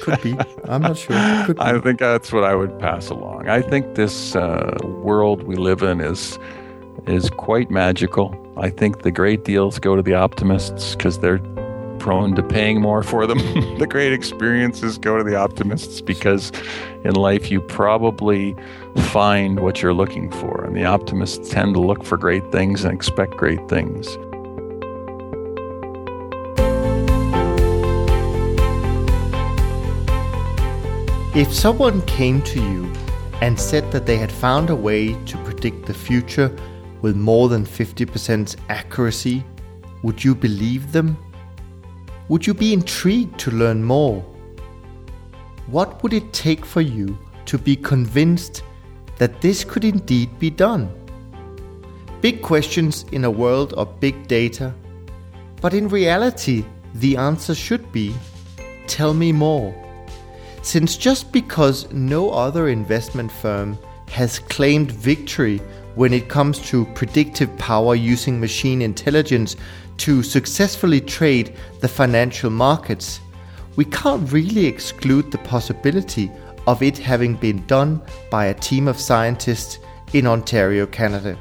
Could be. I'm not sure. Could be. I think that's what I would pass along. I think this uh, world we live in is is quite magical. I think the great deals go to the optimists because they're prone to paying more for them. the great experiences go to the optimists because in life you probably find what you're looking for. And the optimists tend to look for great things and expect great things. If someone came to you and said that they had found a way to predict the future with more than 50% accuracy, would you believe them? Would you be intrigued to learn more? What would it take for you to be convinced that this could indeed be done? Big questions in a world of big data, but in reality, the answer should be tell me more. Since just because no other investment firm has claimed victory when it comes to predictive power using machine intelligence to successfully trade the financial markets, we can't really exclude the possibility of it having been done by a team of scientists in Ontario, Canada.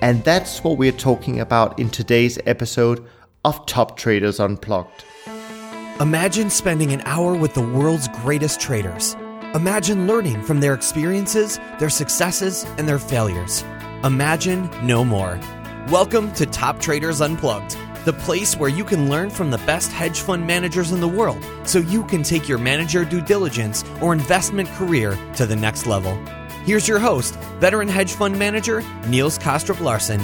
And that's what we're talking about in today's episode of Top Traders Unplugged. Imagine spending an hour with the world's greatest traders. Imagine learning from their experiences, their successes, and their failures. Imagine no more. Welcome to Top Traders Unplugged, the place where you can learn from the best hedge fund managers in the world so you can take your manager due diligence or investment career to the next level. Here's your host, veteran hedge fund manager Niels Kaastrup Larsen.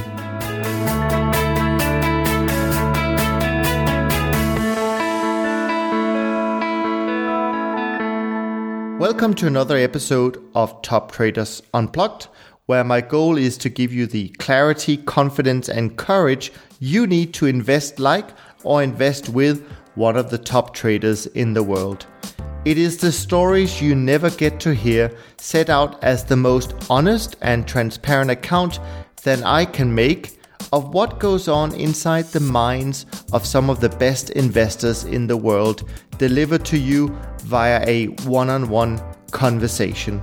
Welcome to another episode of Top Traders Unplugged, where my goal is to give you the clarity, confidence, and courage you need to invest like or invest with one of the top traders in the world. It is the stories you never get to hear set out as the most honest and transparent account that I can make of what goes on inside the minds of some of the best investors in the world, delivered to you via a one on one conversation.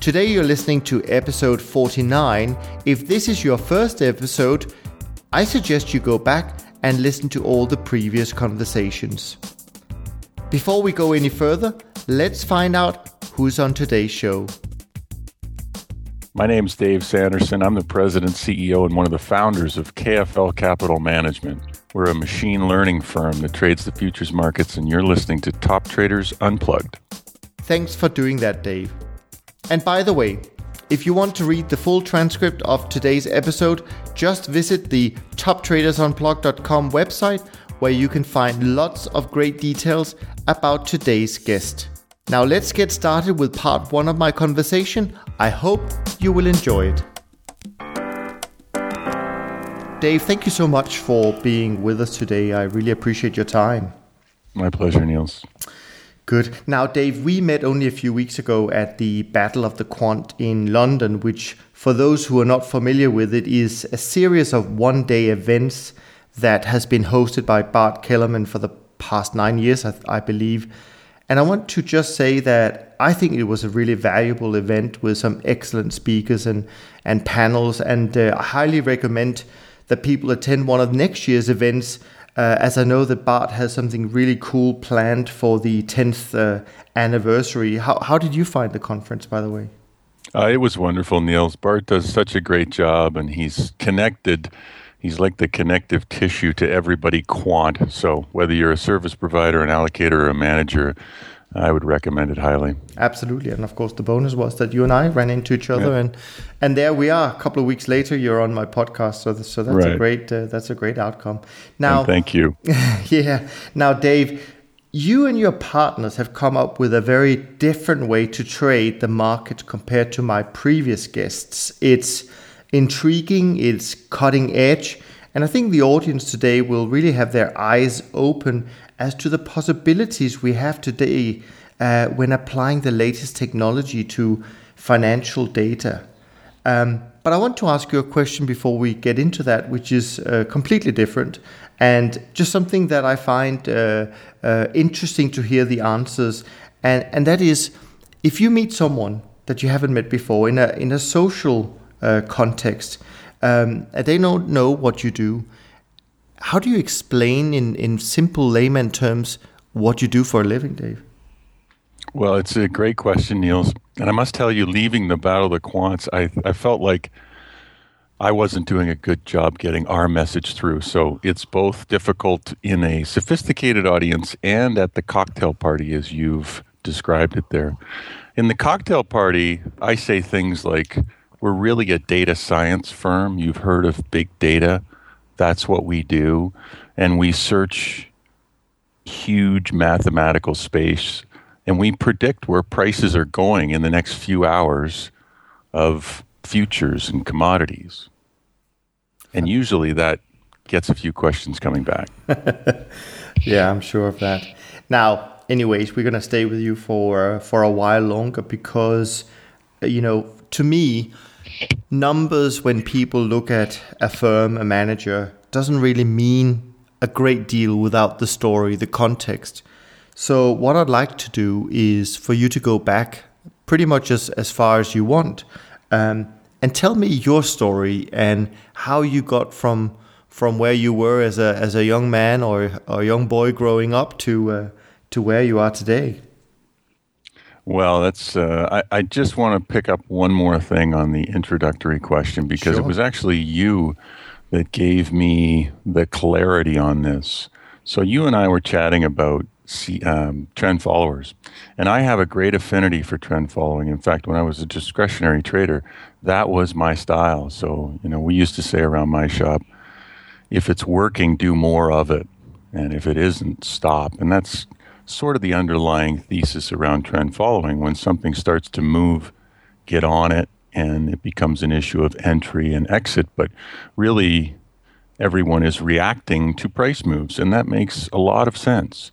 Today you're listening to episode 49. If this is your first episode, I suggest you go back and listen to all the previous conversations. Before we go any further, let's find out who's on today's show. My name's Dave Sanderson. I'm the president, CEO, and one of the founders of KFL Capital Management. We're a machine learning firm that trades the futures markets, and you're listening to Top Traders Unplugged. Thanks for doing that, Dave. And by the way, if you want to read the full transcript of today's episode, just visit the toptradersunplugged.com website where you can find lots of great details about today's guest. Now let's get started with part one of my conversation. I hope you will enjoy it. Dave, thank you so much for being with us today. I really appreciate your time. My pleasure, Niels. Good. Now, Dave, we met only a few weeks ago at the Battle of the Quant in London, which, for those who are not familiar with it, is a series of one day events that has been hosted by Bart Kellerman for the past nine years, I, I believe. And I want to just say that I think it was a really valuable event with some excellent speakers and, and panels. And uh, I highly recommend that people attend one of next year's events, uh, as I know that Bart has something really cool planned for the 10th uh, anniversary. How, how did you find the conference, by the way? Uh, it was wonderful, Niels. Bart does such a great job, and he's connected he's like the connective tissue to everybody quant. So whether you're a service provider, an allocator, or a manager, I would recommend it highly. Absolutely, and of course the bonus was that you and I ran into each other, and and there we are. A couple of weeks later, you're on my podcast, so so that's right. a great uh, that's a great outcome. Now, and thank you. yeah. Now, Dave, you and your partners have come up with a very different way to trade the market compared to my previous guests. It's intriguing, it's cutting edge, and I think the audience today will really have their eyes open as to the possibilities we have today uh, when applying the latest technology to financial data. Um, but I want to ask you a question before we get into that, which is uh, completely different and just something that I find uh, uh, interesting to hear the answers. And, and that is if you meet someone that you haven't met before in a, in a social uh, context, um, they don't know what you do, how do you explain in, in simple layman terms what you do for a living, Dave? Well, it's a great question, Niels. And I must tell you, leaving the Battle of the Quants, I, I felt like I wasn't doing a good job getting our message through. So it's both difficult in a sophisticated audience and at the cocktail party, as you've described it there. In the cocktail party, I say things like, we're really a data science firm. You've heard of big data. That's what we do. And we search huge mathematical space and we predict where prices are going in the next few hours of futures and commodities. And usually that gets a few questions coming back. yeah, I'm sure of that. Now, anyways, we're going to stay with you for for a while longer because you know, to me, numbers when people look at a firm, a manager, doesn't really mean a great deal without the story, the context. So, what I'd like to do is for you to go back pretty much as, as far as you want um, and tell me your story and how you got from from where you were as a as a young man or, a young boy growing up to uh, to where you are today. Well, that's. Uh, I, I just want to pick up one more thing on the introductory question because sure. it was actually you that gave me the clarity on this. So you and I were chatting about um, trend followers. And I have a great affinity for trend following. In fact, when I was a discretionary trader, that was my style. So, you know, we used to say around my shop, if it's working, do more of it. And if it isn't, stop. And that's sort of the underlying thesis around trend following. When something starts to move, get on it, and it becomes an issue of entry and exit. But really, everyone is reacting to price moves, and that makes a lot of sense.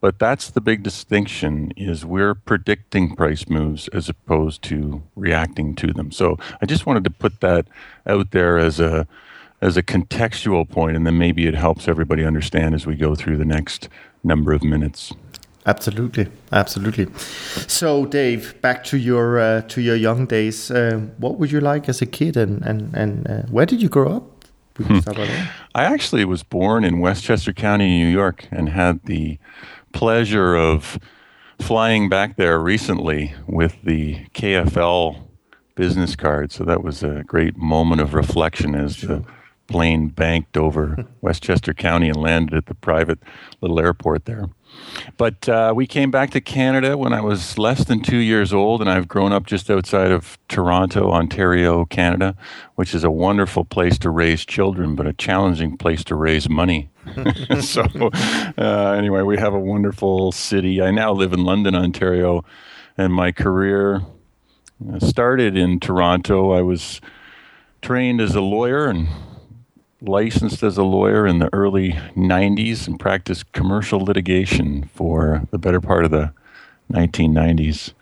But that's the big distinction is we're predicting price moves as opposed to reacting to them. So I just wanted to put that out there as a as a contextual point and then maybe it helps everybody understand as we go through the next number of minutes. Absolutely, absolutely. So, Dave, back to your uh, to your young days. Uh, what would you like as a kid, and and and uh, where did you grow up? Hmm. I actually was born in Westchester County, New York, and had the pleasure of flying back there recently with the KFL business card. So that was a great moment of reflection as the plane banked over Westchester County and landed at the private little airport there. But uh, we came back to Canada when I was less than two years old, and I've grown up just outside of Toronto, Ontario, Canada, which is a wonderful place to raise children, but a challenging place to raise money. so, uh, anyway, we have a wonderful city. I now live in London, Ontario, and my career uh, started in Toronto. I was trained as a lawyer and licensed as a lawyer in the early 90s and practiced commercial litigation for the better part of the 1990s.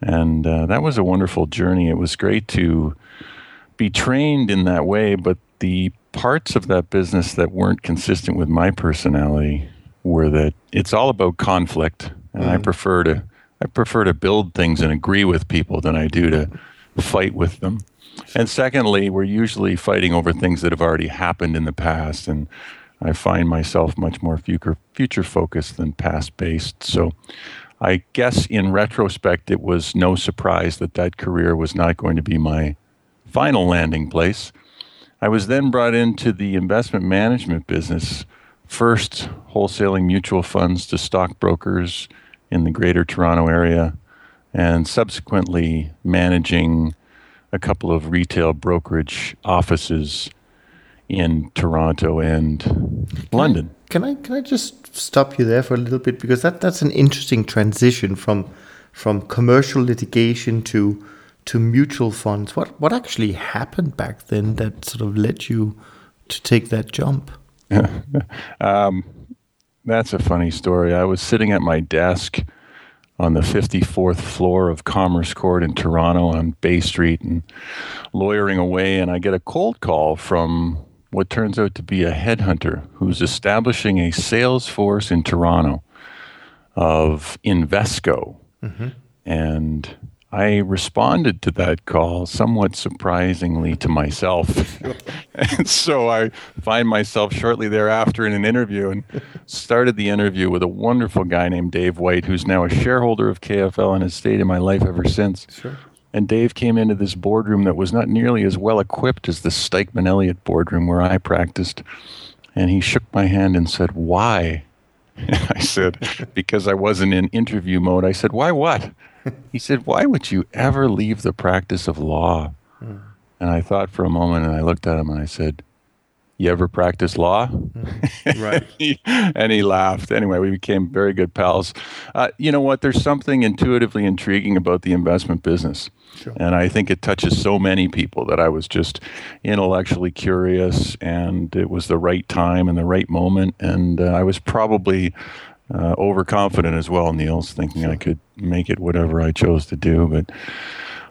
And uh, that was a wonderful journey. It was great to be trained in that way, but the parts of that business that weren't consistent with my personality were that it's all about conflict, and mm. I prefer to I prefer to build things and agree with people than I do to fight with them. And secondly, we're usually fighting over things that have already happened in the past. And I find myself much more future, future focused than past based. So I guess in retrospect, it was no surprise that that career was not going to be my final landing place. I was then brought into the investment management business, first wholesaling mutual funds to stockbrokers in the greater Toronto area, and subsequently managing a couple of retail brokerage offices in Toronto and can London. I, can I can I just stop you there for a little bit because that that's an interesting transition from from commercial litigation to to mutual funds. What what actually happened back then that sort of led you to take that jump? um, that's a funny story. I was sitting at my desk on the 54th floor of Commerce Court in Toronto on Bay Street and lawyering away. And I get a cold call from what turns out to be a headhunter who's establishing a sales force in Toronto of Invesco. Mm-hmm. And I responded to that call somewhat surprisingly to myself. and so I find myself shortly thereafter in an interview and started the interview with a wonderful guy named Dave White, who's now a shareholder of KFL and has stayed in my life ever since. Sure. And Dave came into this boardroom that was not nearly as well equipped as the Stikeman Elliott boardroom where I practiced. And he shook my hand and said, Why? And I said, Because I wasn't in interview mode. I said, Why what? he said, Why would you ever leave the practice of law? Mm. And I thought for a moment and I looked at him and I said, You ever practice law? Mm. Right. and he laughed. Anyway, we became very good pals. Uh, you know what? There's something intuitively intriguing about the investment business. Sure. And I think it touches so many people that I was just intellectually curious, and it was the right time and the right moment. And uh, I was probably uh, overconfident as well, Niels, thinking I could make it whatever I chose to do. But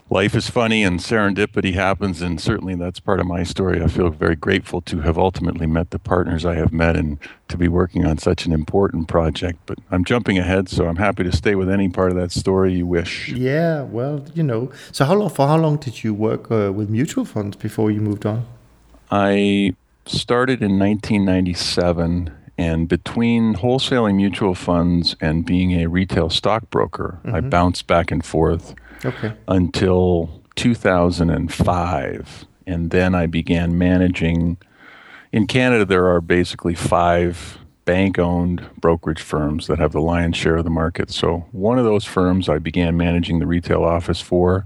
life is funny and serendipity happens, and certainly that's part of my story. I feel very grateful to have ultimately met the partners I have met and to be working on such an important project. But I'm jumping ahead, so I'm happy to stay with any part of that story you wish. Yeah, well, you know. So how long? For how long did you work uh, with mutual funds before you moved on? I started in 1997 and between wholesaling mutual funds and being a retail stockbroker, mm-hmm. I bounced back and forth okay. until 2005. And then I began managing. In Canada, there are basically five bank owned brokerage firms that have the lion's share of the market. So, one of those firms I began managing the retail office for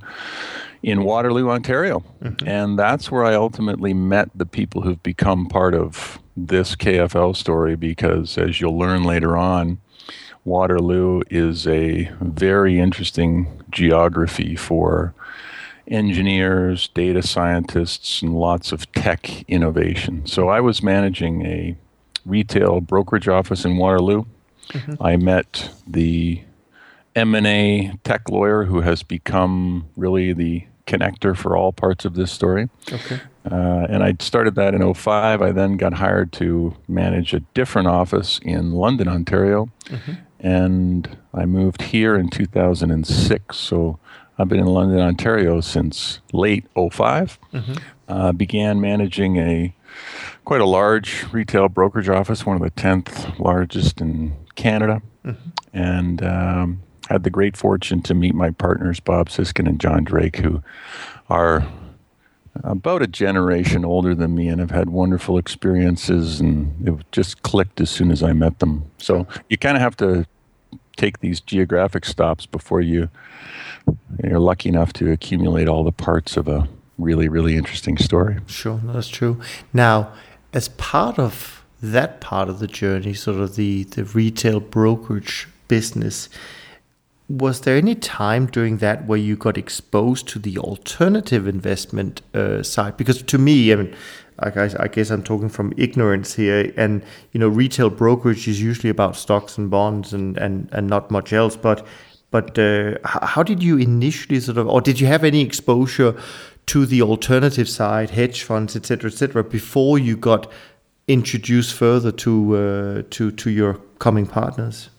in Waterloo, Ontario. Mm-hmm. And that's where I ultimately met the people who've become part of this KFL story because, as you'll learn later on, Waterloo is a very interesting geography for engineers, data scientists, and lots of tech innovation. So I was managing a retail brokerage office in Waterloo. Mm-hmm. I met the M&A tech lawyer who has become really the connector for all parts of this story. Okay. Uh, and I started that in 05. I then got hired to manage a different office in London, Ontario. Mm-hmm. And I moved here in 2006. So I've been in London, Ontario since late 5 mm-hmm. uh, began managing a quite a large retail brokerage office, one of the 10th largest in Canada. Mm-hmm. And um, had the great fortune to meet my partners, Bob Siskind and John Drake, who are about a generation older than me and have had wonderful experiences, and it just clicked as soon as I met them. So you kind of have to take these geographic stops before you you're lucky enough to accumulate all the parts of a really really interesting story. Sure, that's true. Now, as part of that part of the journey, sort of the the retail brokerage business was there any time during that where you got exposed to the alternative investment uh, side? Because to me, I mean, I guess, I guess I'm talking from ignorance here, and you know, retail brokerage is usually about stocks and bonds and and, and not much else. But but uh, how did you initially sort of, or did you have any exposure to the alternative side, hedge funds, etc., etc., before you got introduced further to uh, to to your coming partners?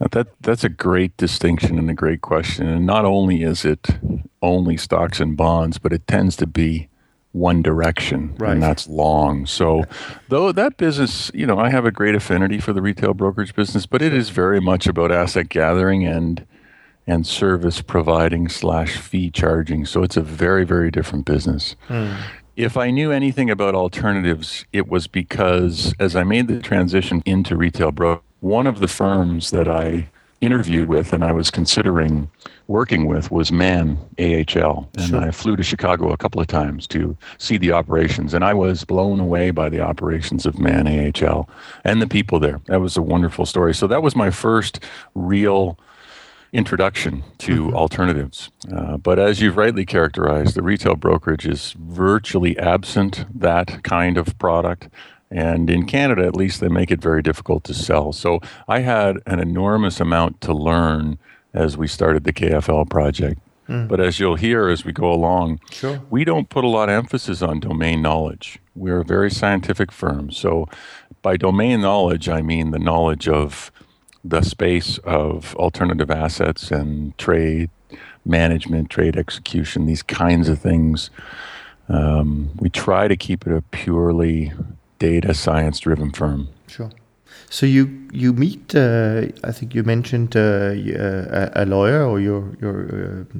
That that's a great distinction and a great question. And not only is it only stocks and bonds, but it tends to be one direction, right. and that's long. So, though that business, you know, I have a great affinity for the retail brokerage business, but it is very much about asset gathering and and service providing slash fee charging. So it's a very very different business. Mm. If I knew anything about alternatives, it was because as I made the transition into retail brokerage one of the firms that I interviewed with and I was considering working with was Man AHL. And sure. I flew to Chicago a couple of times to see the operations. And I was blown away by the operations of Man AHL and the people there. That was a wonderful story. So that was my first real introduction to mm-hmm. alternatives. Uh, but as you've rightly characterized, the retail brokerage is virtually absent that kind of product And in Canada, at least, they make it very difficult to sell. So I had an enormous amount to learn as we started the KFL project. Mm. But as you'll hear as we go along, sure. we don't put a lot of emphasis on domain knowledge. We're a very scientific firm. So by domain knowledge, I mean the knowledge of the space of alternative assets and trade management, trade execution, these kinds of things. Um, we try to keep it a purely data science driven firm. Sure. So you you meet uh, I think you mentioned uh, uh a, a, lawyer or your your uh,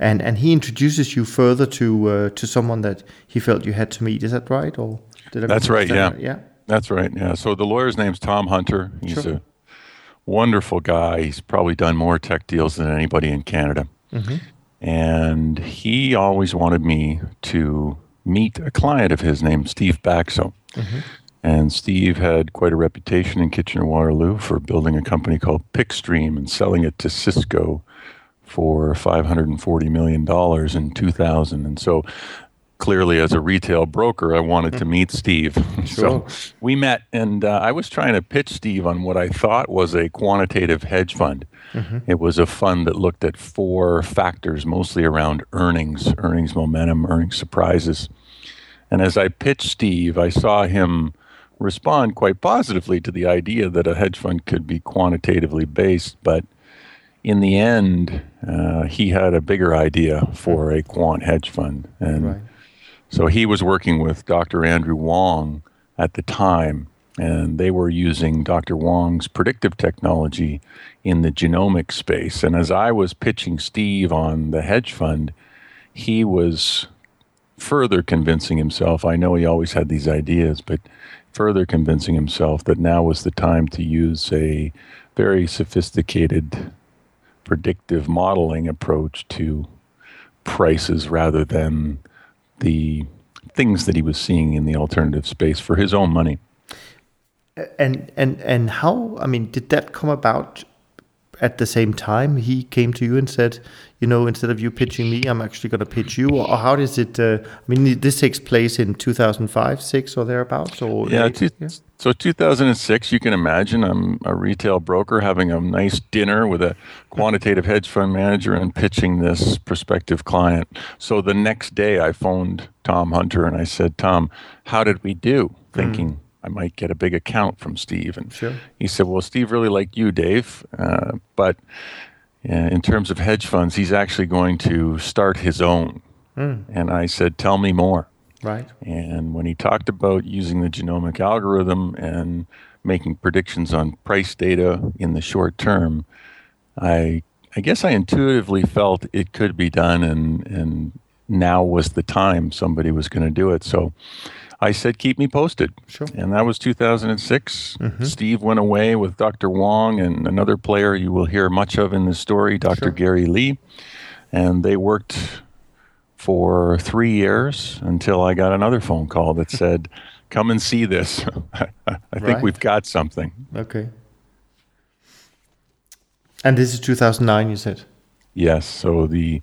and and he introduces you further to uh, to someone that he felt you had to meet. Is that right or did I That's right. Yeah. Right? Yeah. That's right. Yeah. So the lawyer's name's Tom Hunter. He's sure. a wonderful guy. He's probably done more tech deals than anybody in Canada. Mm-hmm. And he always wanted me to meet a client of his named Steve Backso. Mm-hmm. And Steve had quite a reputation in Kitchener Waterloo for building a company called PixStream and selling it to Cisco for $540 million in 2000. And so clearly as a retail broker, I wanted to meet Steve. Sure. so we met, and uh, I was trying to pitch Steve on what I thought was a quantitative hedge fund. Mm-hmm. It was a fund that looked at four factors, mostly around earnings, earnings momentum, earnings surprises. And as I pitched Steve, I saw him respond quite positively to the idea that a hedge fund could be quantitatively based, but in the end, uh, he had a bigger idea for a quant hedge fund. And right. So he was working with Dr. Andrew Wong at the time, and they were using Dr. Wong's predictive technology in the genomic space. And as I was pitching Steve on the hedge fund, he was further convincing himself. I know he always had these ideas, but further convincing himself that now was the time to use a very sophisticated predictive modeling approach to prices rather than the things that he was seeing in the alternative space for his own money. And and and how? I mean, did that come about at the same time? He came to you and said, you know, instead of you pitching me, I'm actually going to pitch you. Or how does it? Uh, I mean, this takes place in 2005, six, or thereabouts. Or yeah, two, yeah, so 2006. You can imagine I'm a retail broker having a nice dinner with a quantitative hedge fund manager and pitching this prospective client. So the next day, I phoned Tom Hunter and I said, Tom, how did we do? Thinking. Mm. I might get a big account from Steve. And sure. he said, Well, Steve really liked you, Dave, uh, but in terms of hedge funds, he's actually going to start his own. Mm. And I said, Tell me more. Right. And when he talked about using the genomic algorithm and making predictions on price data in the short term, I I guess I intuitively felt it could be done and and now was the time somebody was going to do it. So I said, keep me posted. Sure. And that was 2006. Mm-hmm. Steve went away with Dr. Wong and another player you will hear much of in this story, Dr. Sure. Gary Lee. And they worked for three years until I got another phone call that said, come and see this. I think right. we've got something. Okay. And this is 2009, you said? Yes. So the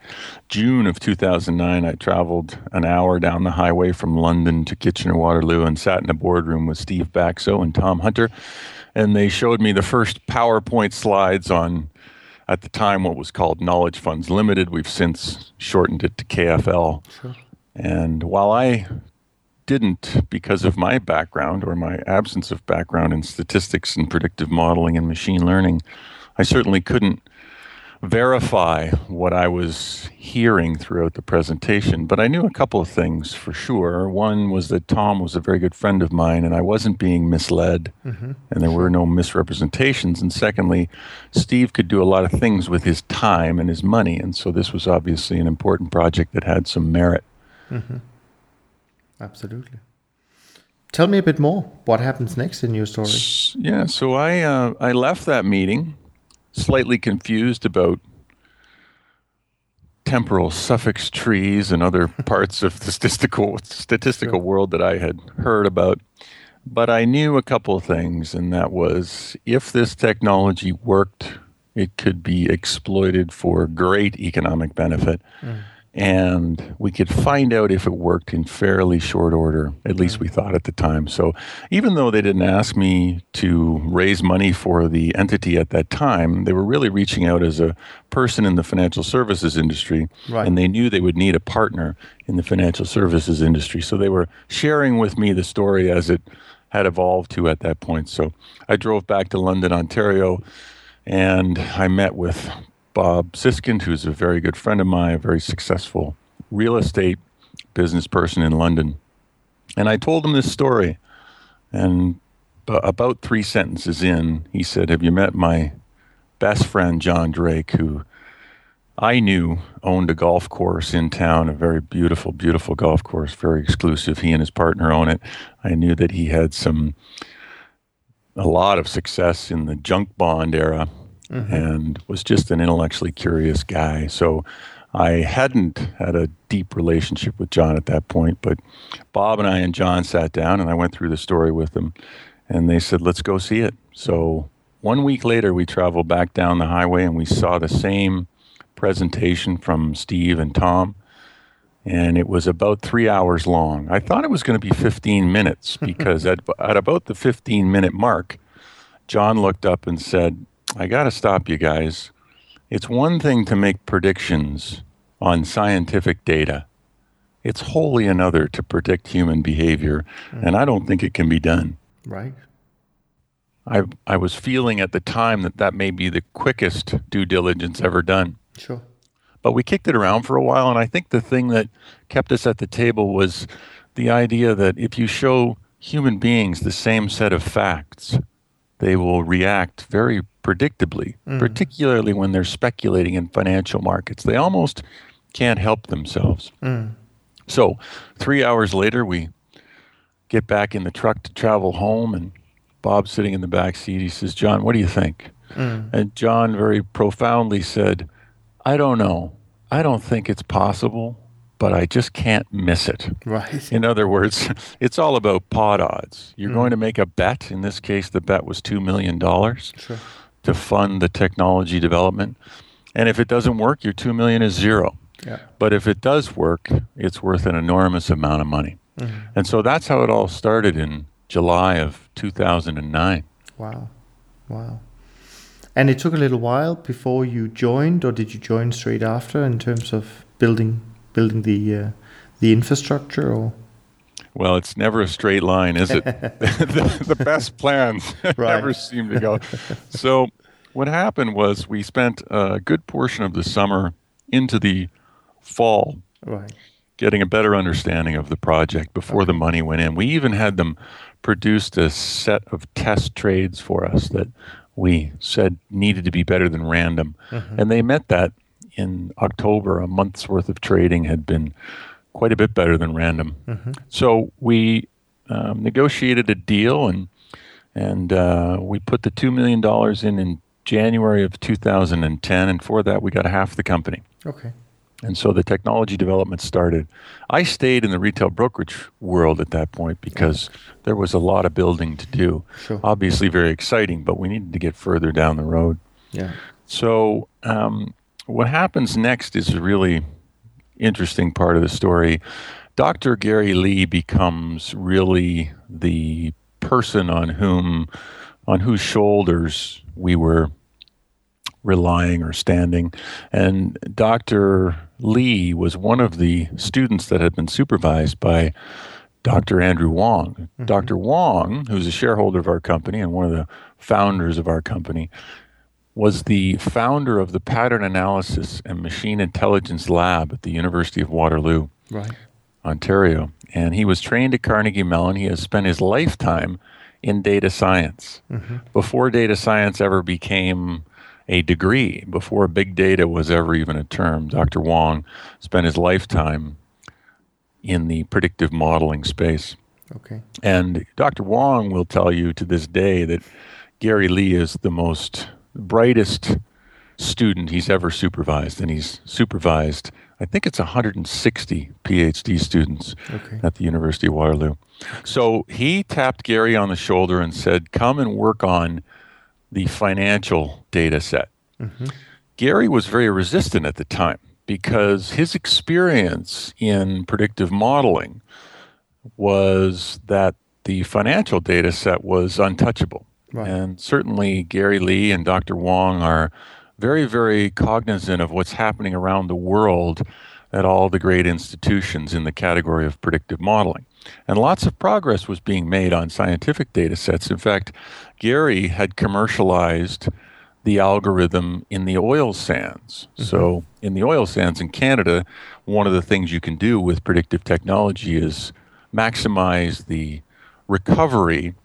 June of 2009, I traveled an hour down the highway from London to Kitchener Waterloo and sat in a boardroom with Steve Backso and Tom Hunter. And they showed me the first PowerPoint slides on, at the time, what was called Knowledge Funds Limited. We've since shortened it to KFL. Sure. And while I didn't, because of my background or my absence of background in statistics and predictive modeling and machine learning, I certainly couldn't verify what I was hearing throughout the presentation, but I knew a couple of things for sure. One was that Tom was a very good friend of mine and I wasn't being misled mm-hmm. and there were no misrepresentations. And secondly, Steve could do a lot of things with his time and his money. And so this was obviously an important project that had some merit. Mm-hmm. Absolutely. Tell me a bit more. What happens next in your story? Yeah, so I uh, I left that meeting slightly confused about temporal suffix trees and other parts of the statistical statistical sure. world that I had heard about. But I knew a couple of things, and that was if this technology worked, it could be exploited for great economic benefit. Mm. And we could find out if it worked in fairly short order. At least we mm-hmm. thought at the time. So even though they didn't ask me to raise money for the entity at that time, they were really reaching out as a person in the financial services industry, Right. and they knew they would need a partner in the financial services industry. So they were sharing with me the story as it had evolved to at that point. So I drove back to London, Ontario, and I met with Bob Siskind, who's a very good friend of mine, a very successful real estate business person in London. And I told him this story. And about three sentences in, he said, Have you met my best friend, John Drake, who I knew owned a golf course in town, a very beautiful, beautiful golf course, very exclusive. He and his partner own it. I knew that he had some, a lot of success in the junk bond era Mm-hmm. and was just an intellectually curious guy. So I hadn't had a deep relationship with John at that point, but Bob and I and John sat down and I went through the story with them and they said, let's go see it. So one week later, we traveled back down the highway and we saw the same presentation from Steve and Tom. And it was about three hours long. I thought it was going to be 15 minutes because at, at about the 15 minute mark, John looked up and said, I got to stop you guys. It's one thing to make predictions on scientific data. It's wholly another to predict human behavior, hmm. and I don't think it can be done. Right. I, I was feeling at the time that that may be the quickest due diligence ever done. Sure. But we kicked it around for a while, and I think the thing that kept us at the table was the idea that if you show human beings the same set of facts, they will react very predictably, hmm. particularly when they're speculating in financial markets. They almost can't help themselves. Hmm. So, three hours later, we get back in the truck to travel home, and Bob's sitting in the back seat. He says, John, what do you think? Hmm. And John very profoundly said, I don't know. I don't think it's possible, but I just can't miss it. Right. In other words, it's all about pot odds. You're going to mm. make a bet. In this case, the bet was $2 million Sure. to fund the technology development. And if it doesn't work, your 2 million is zero. Yeah. But if it does work, it's worth an enormous amount of money. Mm-hmm. And so that's how it all started in July of 2009. Wow. Wow. And it took a little while before you joined, or did you join straight after in terms of building building the uh, the infrastructure? Or Well, it's never a straight line, is it? the, the best plans Right. never seem to go. So, what happened was we spent a good portion of the summer into the fall right. getting a better understanding of the project before the money went in. We even had them produced a set of test trades for us that we said needed to be better than random. And they met that in October. A month's worth of trading had been quite a bit better than random. So we um, negotiated a deal and and uh, we put the $2 million in in January of 2010. And for that, we got half the company. Okay. And so the technology development started. I stayed in the retail brokerage world at that point because there was a lot of building to do. Sure. Obviously, very exciting, but we needed to get further down the road. Yeah. So, um, what happens next is a really interesting part of the story. Dr. Gary Lee becomes really the person on whom, on whose shoulders we were relying or standing. And Dr. Lee was one of the students that had been supervised by Dr. Andrew Wong. Mm-hmm. Dr. Wong, who's a shareholder of our company and one of the founders of our company, was the founder of the Pattern Analysis and Machine Intelligence Lab at the University of Waterloo. Right. Ontario. And he was trained at Carnegie Mellon. He has spent his lifetime in data science. Mm-hmm. Before data science ever became a degree, before big data was ever even a term, Dr. Wong spent his lifetime in the predictive modeling space. Okay. And Dr. Wong will tell you to this day that Gary Lee is the most brightest student he's ever supervised. And he's supervised, I think it's 160 PhD students Okay. at the University of Waterloo. So he tapped Gary on the shoulder and said, Come and work on the financial data set. Mm-hmm. Gary was very resistant at the time because his experience in predictive modeling was that the financial data set was untouchable. Right. And certainly Gary Lee and Dr. Wong are very, very cognizant of what's happening around the world at all the great institutions in the category of predictive modeling. And lots of progress was being made on scientific data sets. In fact, Gary had commercialized the algorithm in the oil sands. Mm-hmm. So, in the oil sands in Canada, one of the things you can do with predictive technology is maximize the recovery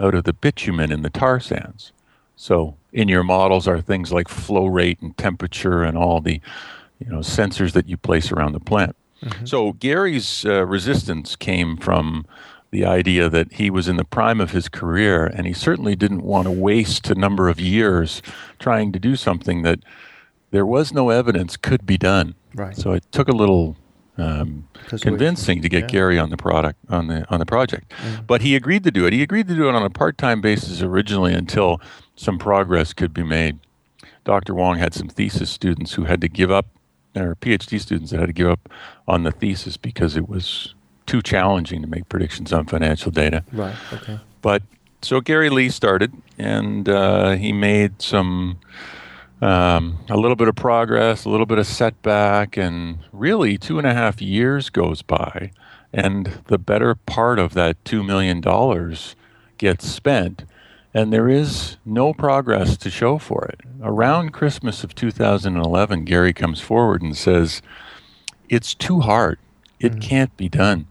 out of the bitumen in the tar sands. So, in your models are things like flow rate and temperature and all the you know sensors that you place around the plant. Mm-hmm. So, Gary's uh, resistance came from the idea that he was in the prime of his career and he certainly didn't want to waste a number of years trying to do something that there was no evidence could be done. Right. So it took a little um, convincing to get yeah. Gary on the product on the on the project, mm. but he agreed to do it. He agreed to do it on a part-time basis originally until some progress could be made. Dr. Wong had some thesis students who had to give up, or PhD students that had to give up on the thesis because it was too challenging to make predictions on financial data. Right. Okay. But so Gary Lee started, and uh, he made some um, a little bit of progress, a little bit of setback, and really two and a half years goes by, and the better part of that two million dollars gets spent, and there is no progress to show for it. Around Christmas of 2011, Gary comes forward and says, "It's too hard. It mm-hmm. can't be done."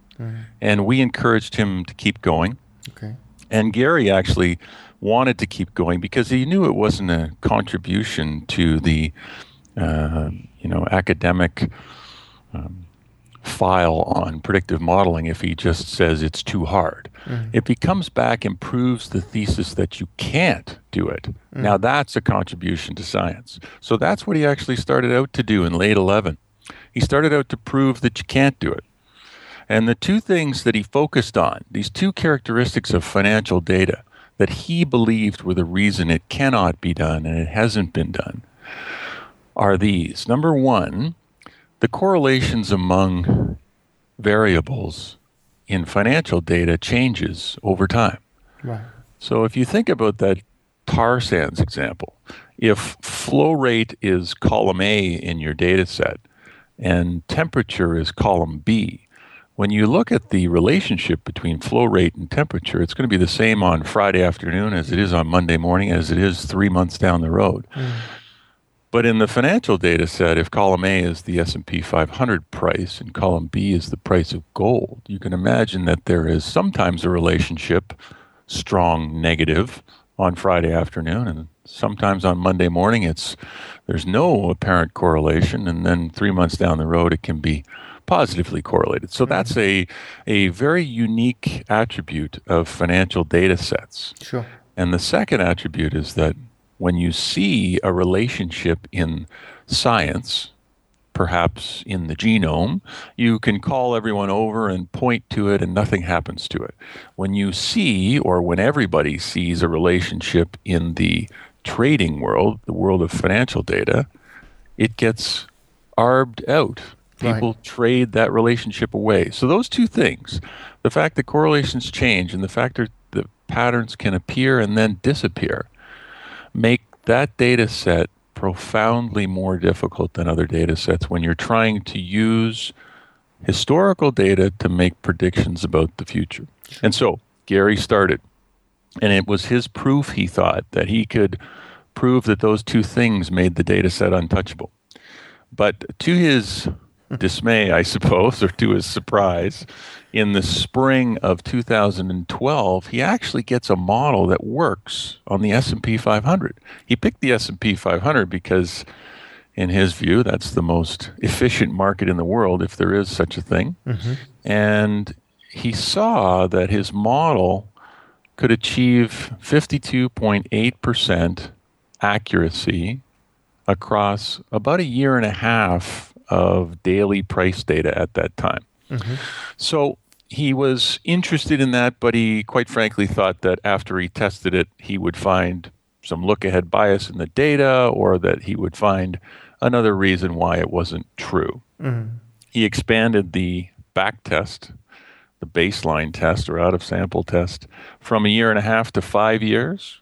And we encouraged him to keep going. Okay. And Gary actually wanted to keep going because he knew it wasn't a contribution to the, uh, you know, academic um, file on predictive modeling if he just says it's too hard. Mm-hmm. If he comes back and proves the thesis that you can't do it, mm-hmm. now that's a contribution to science. So that's what he actually started out to do in late 11. He started out to prove that you can't do it. And the two things that he focused on, these two characteristics of financial data that he believed were the reason it cannot be done and it hasn't been done, are these. Number one, the correlations among variables in financial data changes over time. Right. So if you think about that tar sands example, if flow rate is column A in your data set and temperature is column B, when you look at the relationship between flow rate and temperature, it's going to be the same on Friday afternoon as it is on Monday morning, as it is three months down the road. Mm. But in the financial data set, if column A is the S&P 500 price and column B is the price of gold, you can imagine that there is sometimes a relationship, strong negative, on Friday afternoon, and sometimes on Monday morning, it's there's no apparent correlation, and then three months down the road, it can be positively correlated. So that's mm-hmm. a a very unique attribute of financial data sets. Sure. And the second attribute is that when you see a relationship in science, perhaps in the genome, you can call everyone over and point to it and nothing happens to it. When you see, or when everybody sees a relationship in the trading world, the world of financial data, it gets arbed out People right. trade that relationship away. So those two things, the fact that correlations change and the fact that the patterns can appear and then disappear, make that data set profoundly more difficult than other data sets when you're trying to use historical data to make predictions about the future. And so Gary started, and it was his proof, he thought, that he could prove that those two things made the data set untouchable. But to his dismay, I suppose, or to his surprise, in the spring of 2012, he actually gets a model that works on the S&P 500. He picked the S&P 500 because in his view, that's the most efficient market in the world if there is such a thing. Mm-hmm. And he saw that his model could achieve 52.8% accuracy across about a year and a half of daily price data at that time. Mm-hmm. So he was interested in that, but he quite frankly thought that after he tested it, he would find some look ahead bias in the data or that he would find another reason why it wasn't true. Mm-hmm. He expanded the back test, the baseline test or out of sample test, from a year and a half to five years.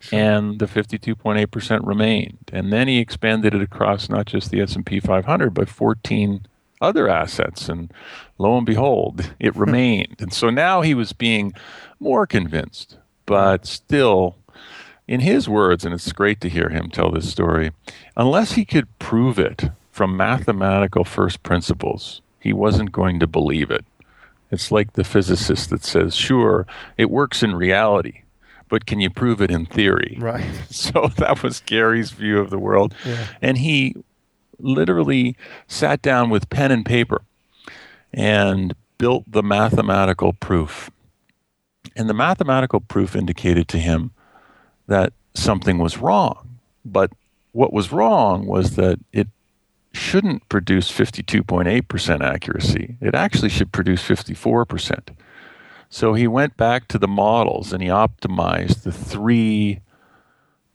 Sure. And the 52.8% remained. And then he expanded it across not just the S&P 500, but 14 other assets. And lo and behold, it hmm. remained. and so now he was being more convinced, but still in his words, and it's great to hear him tell this story, unless he could prove it from mathematical first principles, he wasn't going to believe it. It's like the physicist that says, sure, it works in reality, but can you prove it in theory? Right. So that was Gary's view of the world. Yeah. And he literally sat down with pen and paper and built the mathematical proof. And the mathematical proof indicated to him that something was wrong. But what was wrong was that it shouldn't produce 52.8% accuracy. It actually should produce 54%. So he went back to the models and he optimized the three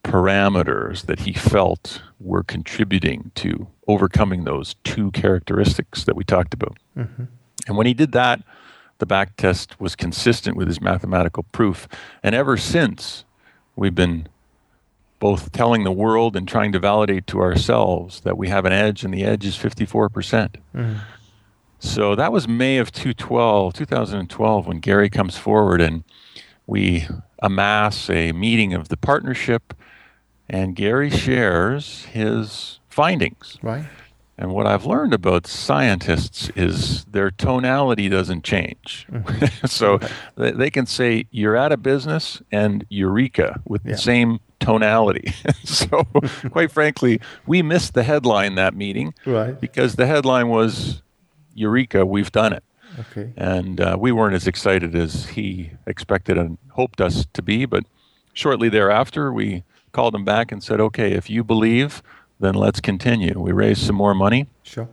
parameters that he felt were contributing to overcoming those two characteristics that we talked about. Mm-hmm. And when he did that, the back test was consistent with his mathematical proof. And ever since, we've been both telling the world and trying to validate to ourselves that we have an edge, and the edge is 54%. Mm-hmm. So that was May of 2012, 2012 when Gary comes forward and we amass a meeting of the partnership, and Gary shares his findings. Right. And what I've learned about scientists is their tonality doesn't change. Mm-hmm. so okay. they can say, you're out of business and eureka with yeah. the same tonality. so, quite frankly, we missed the headline that meeting right. because the headline was Eureka, we've done it. Okay. And uh, we weren't as excited as he expected and hoped us to be. But shortly thereafter, we called him back and said, okay, if you believe, then let's continue. We raised some more money. Sure.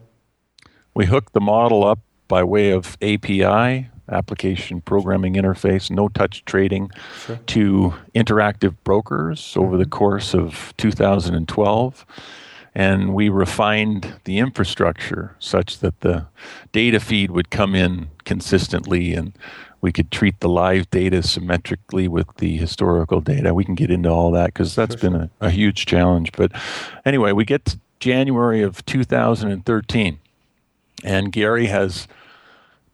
We hooked the model up by way of API, application programming interface, no touch trading, sure. to interactive brokers over the mm-hmm. course of 2012. And we refined the infrastructure such that the data feed would come in consistently and we could treat the live data symmetrically with the historical data. We can get into all that because that's sure, been sure. A, a huge challenge. But anyway, we get to January of 2013, and Gary has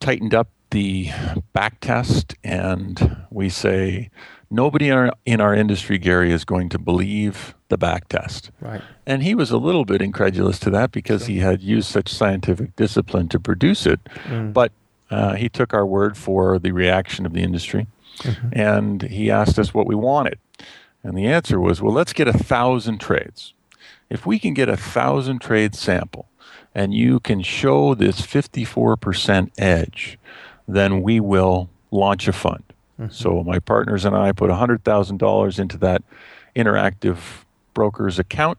tightened up the back test, and we say nobody in our, in our industry, Gary, is going to believe the back test. Right. And he was a little bit incredulous to that because sure. he had used such scientific discipline to produce it. Mm. But uh, he took our word for the reaction of the industry, mm-hmm. and he asked us what we wanted. And the answer was, well, let's get a thousand trades. If we can get a thousand trade sample, and you can show this 54% edge, then we will launch a fund. Mm-hmm. So my partners and I put $100,000 into that interactive broker's account,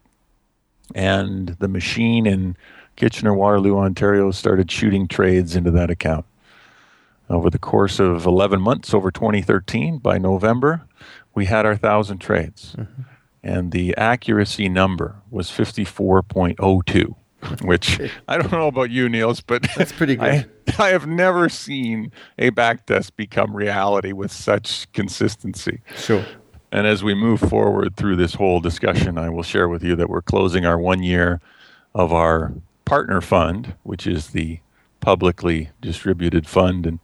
and the machine in Kitchener Waterloo, Ontario started shooting trades into that account. Over the course of 11 months, over 2013, by November, we had our 1,000 trades. Mm-hmm. And the accuracy number was 54.02, which I don't know about you, Niels, but that's pretty good. I, I have never seen a back backtest become reality with such consistency. Sure. And as we move forward through this whole discussion, I will share with you that we're closing our one year of our partner fund, which is the publicly distributed fund. And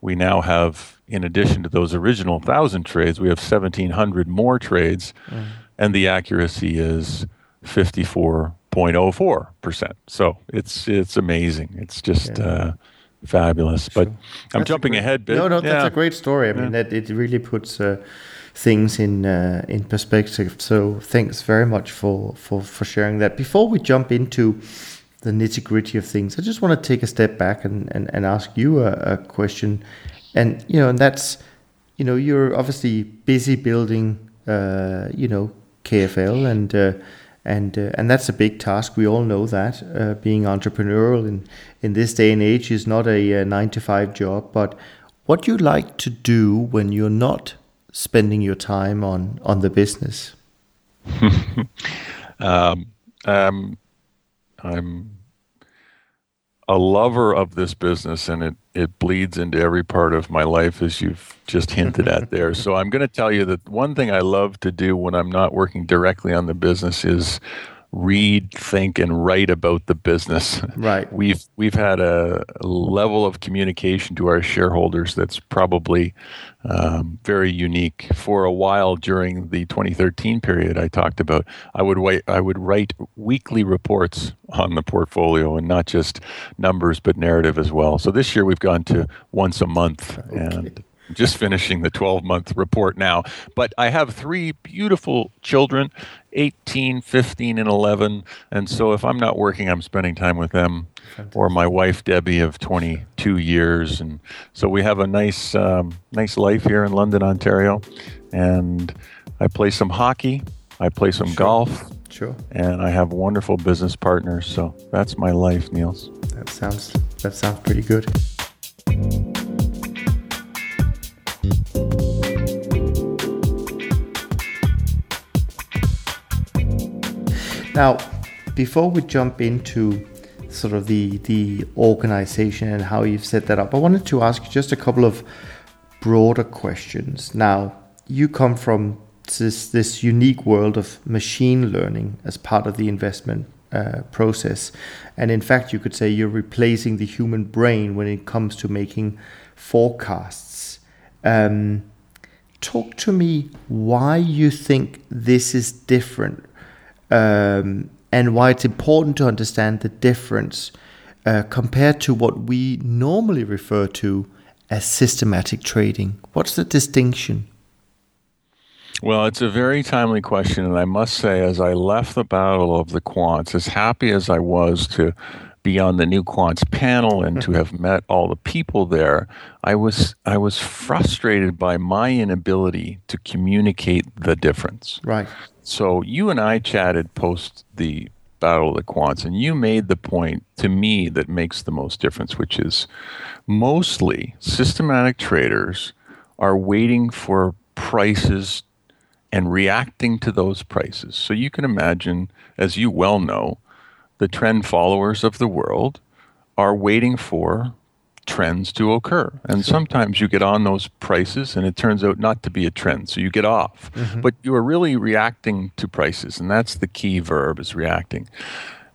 we now have, in addition to those original 1,000 trades, we have 1,700 more trades, mm. and the accuracy is 54.04%. So it's, it's amazing. It's just. Yeah. Uh, fabulous. But I'm jumping great, ahead. Bit. No, no, that's a great story. I mean, that it really puts uh, things in uh, in perspective. So thanks very much for, for for sharing that. Before we jump into the nitty gritty of things. I just want to take a step back and, and, and ask you a, a, question. And, you know, and that's, you know, you're obviously busy building, uh, you know, KFL and, uh, and, uh, and that's a big task. We all know that uh, being entrepreneurial in, in this day and age is not a, a nine to five job, but what do you like to do when you're not spending your time on on the business? um, um, I'm a lover of this business, and it it bleeds into every part of my life, as you've just hinted at there. So I'm going to tell you that one thing I love to do when I'm not working directly on the business is read, think, and write about the business. Right. We've we've had a level of communication to our shareholders that's probably um, very unique. For a while during the 2013 period, I talked about I would wait, I would write weekly reports on the portfolio and not just numbers but narrative as well. So this year we've gone to once a month okay. and just finishing the 12 month report now. But I have three beautiful children 18, 15, and 11. And so if I'm not working, I'm spending time with them. Fantastic. Or my wife Debbie of 22 years, and so we have a nice, um, nice life here in London, Ontario. And I play some hockey, I play some sure. golf, sure, and I have wonderful business partners. So that's my life, Niels. That sounds that sounds pretty good. Now, before we jump into sort of the the organization and how you've set that up, I wanted to ask just a couple of broader questions. Now, you come from this this unique world of machine learning as part of the investment uh, process, and in fact, you could say you're replacing the human brain when it comes to making forecasts. Um, talk to me why you think this is different um, and why it's important to understand the difference uh, compared to what we normally refer to as systematic trading. What's the distinction? Well, it's a very timely question, and I must say, as I left the battle of the quants, as happy as I was to be on the new quants panel and to mm-hmm. have met all the people there, I was I was frustrated by my inability to communicate the difference. Right. So you and I chatted post the Battle of the Quants, and you made the point to me that makes the most difference, which is mostly systematic traders are waiting for prices and reacting to those prices. So you can imagine, as you well know, the trend followers of the world are waiting for trends to occur. And sometimes you get on those prices and it turns out not to be a trend. So you get off. Mm-hmm. But you are really reacting to prices. And that's the key verb is reacting.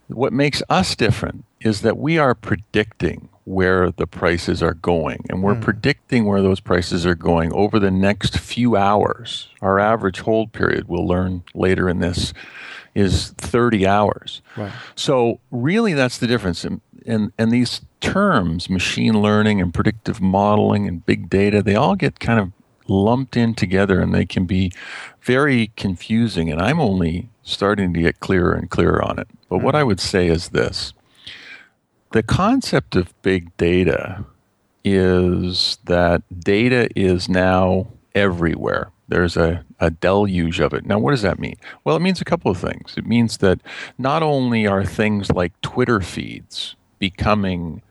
What makes us different is that we are predicting where the prices are going. And we're mm. predicting where those prices are going over the next few hours. Our average hold period, we'll learn later in this, is 30 hours. Right. So really that's the difference. And, and, and these terms, machine learning and predictive modeling and big data, they all get kind of lumped in together and they can be very confusing. And I'm only starting to get clearer and clearer on it. But what hmm. I would say is this the concept of big data is that data is now everywhere. There's a, a deluge of it. Now, what does that mean? Well, it means a couple of things. It means that not only are things like Twitter feeds becoming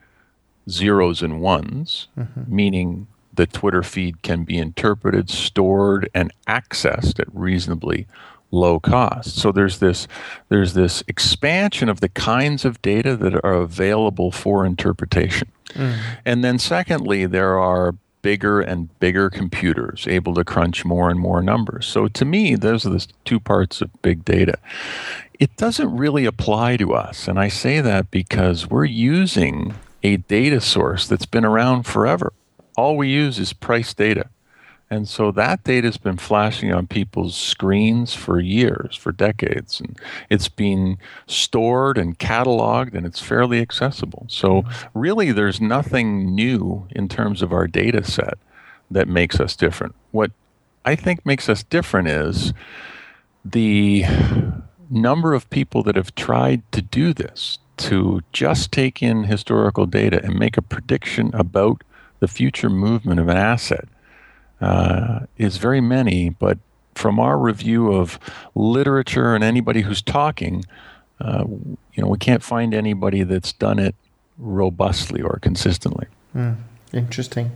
zeros and ones, mm-hmm. meaning the Twitter feed can be interpreted, stored, and accessed at reasonably low cost. So there's this there's this expansion of the kinds of data that are available for interpretation. Mm. And then secondly, there are bigger and bigger computers able to crunch more and more numbers. So to me, those are the two parts of big data. It doesn't really apply to us, and I say that because we're using a data source that's been around forever. All we use is price data. And so that data has been flashing on people's screens for years, for decades. And it's been stored and cataloged and it's fairly accessible. So, mm-hmm. really, there's nothing new in terms of our data set that makes us different. What I think makes us different is the number of people that have tried to do this, to just take in historical data and make a prediction about the future movement of an asset uh, is very many. But from our review of literature and anybody who's talking, uh, you know, we can't find anybody that's done it robustly or consistently. Mm. Interesting.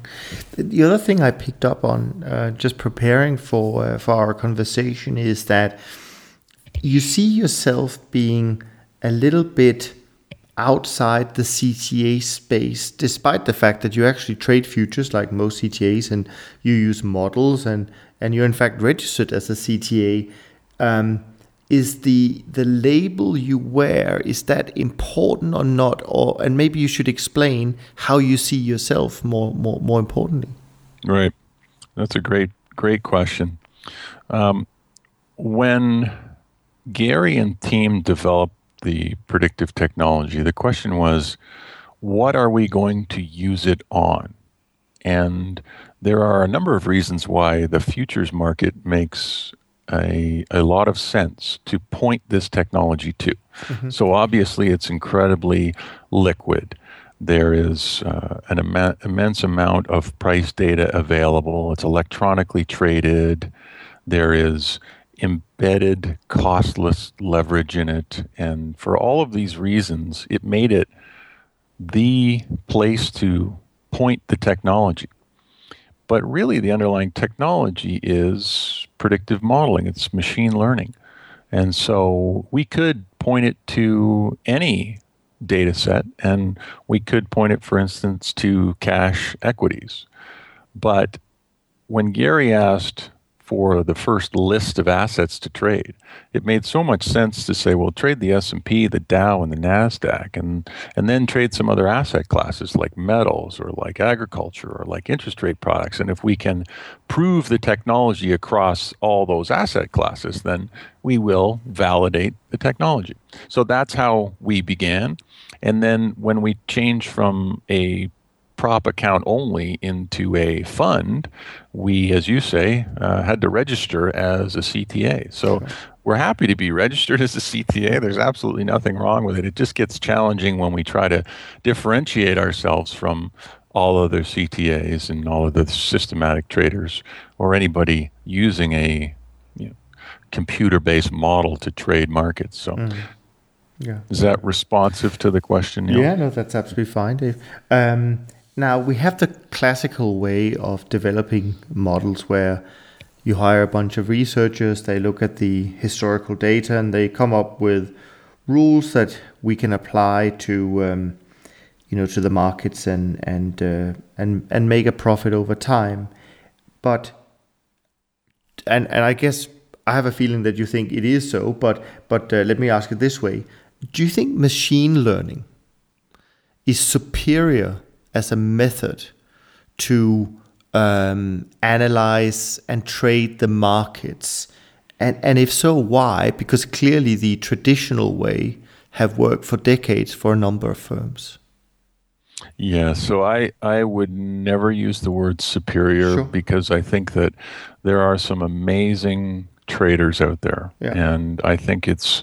The other thing I picked up on uh, just preparing for uh, for our conversation is that you see yourself being a little bit outside the CTA space, despite the fact that you actually trade futures like most CTAs and you use models and and you're in fact registered as a CTA. Um, is the the label you wear is that important or not? Or and maybe you should explain how you see yourself more more more importantly. Right. That's a great great question. Um, when gary and team developed the predictive technology the question was what are we going to use it on and there are a number of reasons why the futures market makes a, a lot of sense to point this technology to. Mm-hmm. So obviously, it's incredibly liquid. There is uh, an Im- immense amount of price data available. It's electronically traded. There is embedded, costless leverage in it. And for all of these reasons, it made it the place to point the technology. But really, the underlying technology is predictive modeling, it's machine learning. And so we could point it to any data set, and we could point it, for instance, to cash equities. But when Gary asked for the first list of assets to trade. It made so much sense to say, well, trade the S&P, the Dow, and the Nasdaq, and and then trade some other asset classes like metals or like agriculture or like interest rate products. And if we can prove the technology across all those asset classes, then we will validate the technology. So that's how we began. And then when we changed from a prop account only into a fund, we, as you say, uh, had to register as a CTA. So we're happy to be registered as a CTA. There's absolutely nothing wrong with it. It just gets challenging when we try to differentiate ourselves from all other CTAs and all of the systematic traders or anybody using a you know, computer-based model to trade markets. So. Mm. Yeah. Is that responsive to the question? Neil? Yeah, no, that's absolutely fine, Dave. Um, now, we have the classical way of developing models where you hire a bunch of researchers, they look at the historical data, and they come up with rules that we can apply to. Um, you know, to the markets and and uh, and and make a profit over time, but and and I guess I have a feeling that you think it is so, but but uh, let me ask it this way: Do you think machine learning is superior as a method to um, analyze and trade the markets? And, and if so, why? Because clearly the traditional way have worked for decades for a number of firms. Yeah, so I, I would never use the word superior sure. because I think that there are some amazing traders out there. Yeah. And I think it's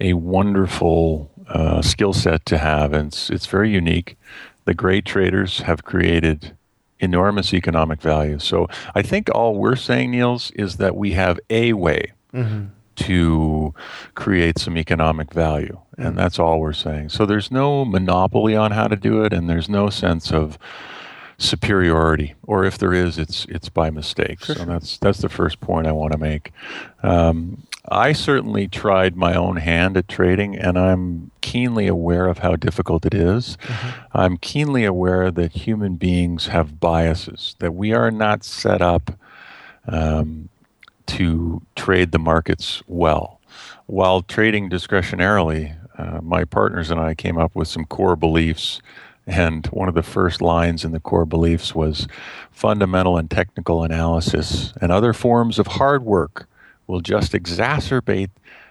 a wonderful uh, skill set to have. And it's, it's very unique the great traders have created enormous economic value. So I think all we're saying, Niels, is that we have a way mm-hmm. to create some economic value. And mm-hmm. that's all we're saying. So there's no monopoly on how to do it, and there's no sense of superiority, or if there is, it's it's by mistake. Sure. So that's that's the first point I want to make. Um, I certainly tried my own hand at trading, and I'm keenly aware of how difficult it is. Mm-hmm. I'm keenly aware that human beings have biases, that we are not set up um, to trade the markets well. While trading discretionarily, uh, my partners and I came up with some core beliefs. And one of the first lines in the core beliefs was fundamental and technical analysis and other forms of hard work will just exacerbate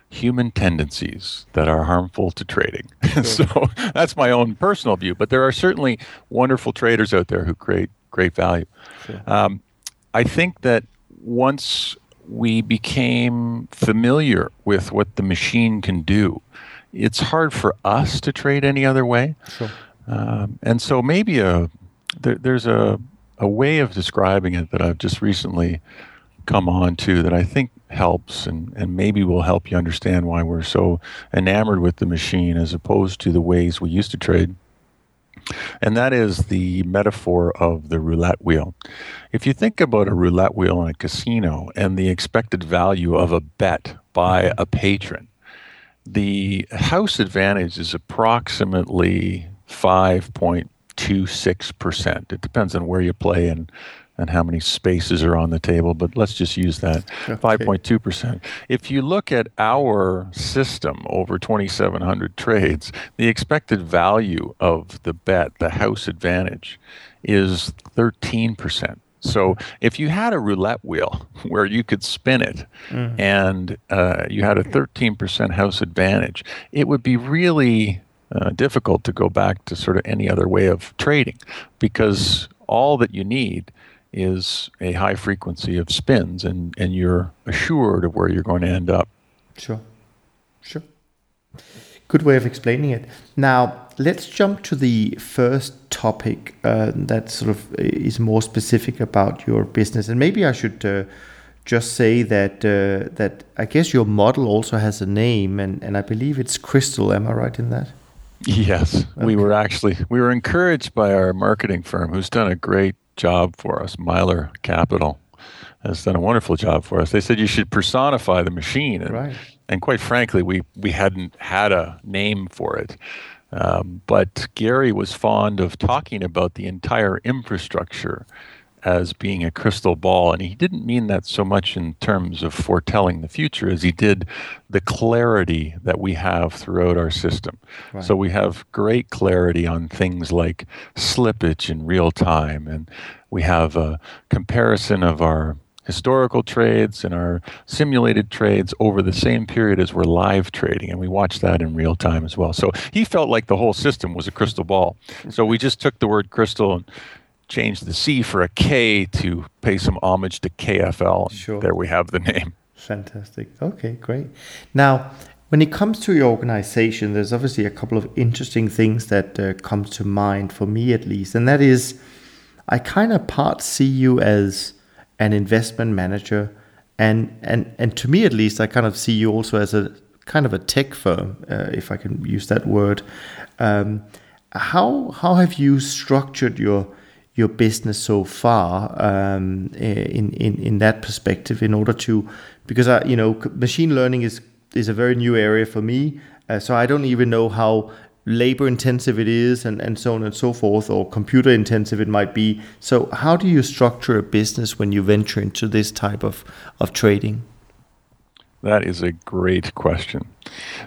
human tendencies that are harmful to trading. Sure. so that's my own personal view, but there are certainly wonderful traders out there who create great value. Sure. Um, I think that once we became familiar with what the machine can do, it's hard for us to trade any other way. Sure. Um, and so maybe a there, there's a a way of describing it that I've just recently come on to that I think helps and, and maybe will help you understand why we're so enamored with the machine as opposed to the ways we used to trade. And that is the metaphor of the roulette wheel. If you think about a roulette wheel in a casino and the expected value of a bet by mm-hmm. a patron, the house advantage is approximately 5.26%. It depends on where you play and and how many spaces are on the table, but let's just use that okay. 5.2%. If you look at our system over 2,700 trades, the expected value of the bet, the house advantage, is 13%. So if you had a roulette wheel where you could spin it mm. and uh, you had a 13% house advantage, it would be really uh, difficult to go back to sort of any other way of trading because all that you need is a high frequency of spins and, and you're assured of where you're going to end up. Sure. Sure. Good way of explaining it. Now, let's jump to the first topic uh, that sort of is more specific about your business. And maybe I should uh, just say that uh, that I guess your model also has a name, and, and I believe it's Krystal. Am I right in that? Yes, okay. we were actually we were encouraged by our marketing firm, who's done a great job for us. Myler Capital has done a wonderful job for us. They said you should personify the machine, and, right. and quite frankly, we we hadn't had a name for it. Um, but Gary was fond of talking about the entire infrastructure as being a crystal ball. And he didn't mean that so much in terms of foretelling the future as he did the clarity that we have throughout our system. Right. So we have great clarity on things like slippage in real time, and we have a comparison of our historical trades and our simulated trades over the same period as we're live trading and we watch that in real time as well so he felt like the whole system was a crystal ball so we just took the word crystal and changed the C for a K to pay some homage to KFL. Sure. There we have the name. Fantastic. Okay, great. Now, when it comes to your organization, there's obviously a couple of interesting things that uh, come to mind for me at least, and that is, I kind of part see you as an investment manager, and and and to me at least, I kind of see you also as a kind of a tech firm, uh, if I can use that word. Um, how how have you structured your your business so far um, in, in in that perspective in order to because I you know machine learning is is a very new area for me uh, so I don't even know how labor intensive it is and, and so on and so forth or computer intensive it might be. So how do you structure a business when you venture into this type of of trading? That is a great question.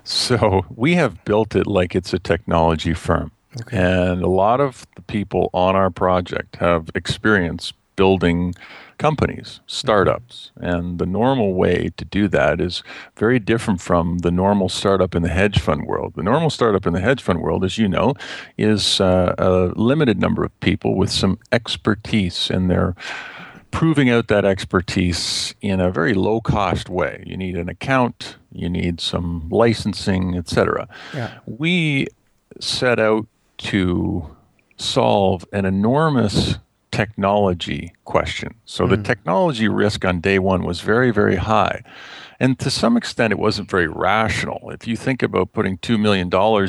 So we have built it like it's a technology firm Okay. And a lot of the people on our project have experience building companies, startups. And the normal way to do that is very different from the normal startup in the hedge fund world. The normal startup in the hedge fund world, as you know, is uh, a limited number of people with some expertise and they're proving out that expertise in a very low cost way. You need an account, you need some licensing, etc. Yeah. We set out to solve an enormous technology question. So mm. the technology risk on day one was very, very high. And to some extent, it wasn't very rational. If you think about putting $2 million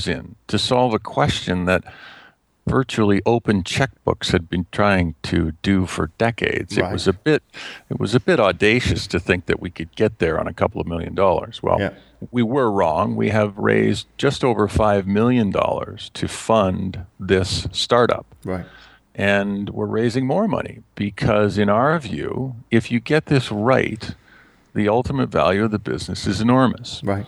in to solve a question that virtually open checkbooks had been trying to do for decades. Right. It was a bit it was a bit audacious to think that we could get there on a couple of million dollars. Well, yeah. We were wrong. We have raised just over 5 million dollars to fund this startup. Right. And we're raising more money because in our view, if you get this right, the ultimate value of the business is enormous. Right.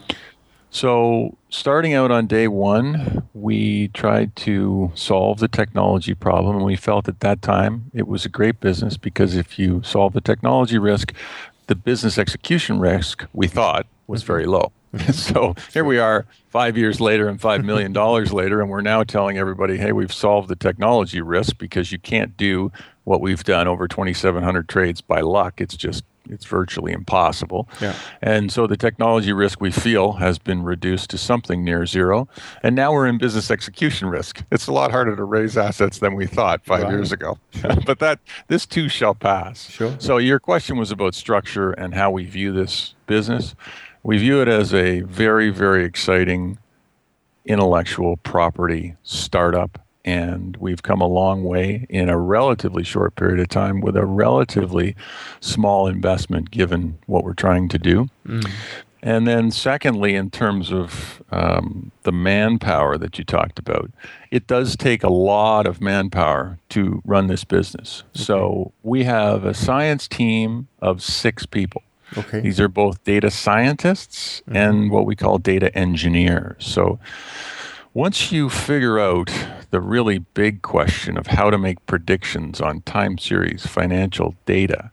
So, starting out on day one, we tried to solve the technology problem. And we felt at that time it was a great business because if you solve the technology risk, the business execution risk, we thought, was very low. so here we are five years later and $5 million later, and we're now telling everybody, hey, we've solved the technology risk because you can't do what we've done over 2,700 trades by luck. It's just it's virtually impossible. Yeah. And so the technology risk we feel has been reduced to something near zero. And now we're in business execution risk. It's a lot harder to raise assets than we thought five right. years ago. Sure. but that this too shall pass. Sure. So your question was about structure and how we view this business. We view it as a very, very exciting intellectual property startup and we've come a long way in a relatively short period of time with a relatively small investment given what we're trying to do. Mm. And then, secondly, in terms of um, the manpower that you talked about, it does take a lot of manpower to run this business. Okay. So, we have a science team of six people. Okay. These are both data scientists mm-hmm. and what we call data engineers. So, once you figure out the really big question of how to make predictions on time series financial data,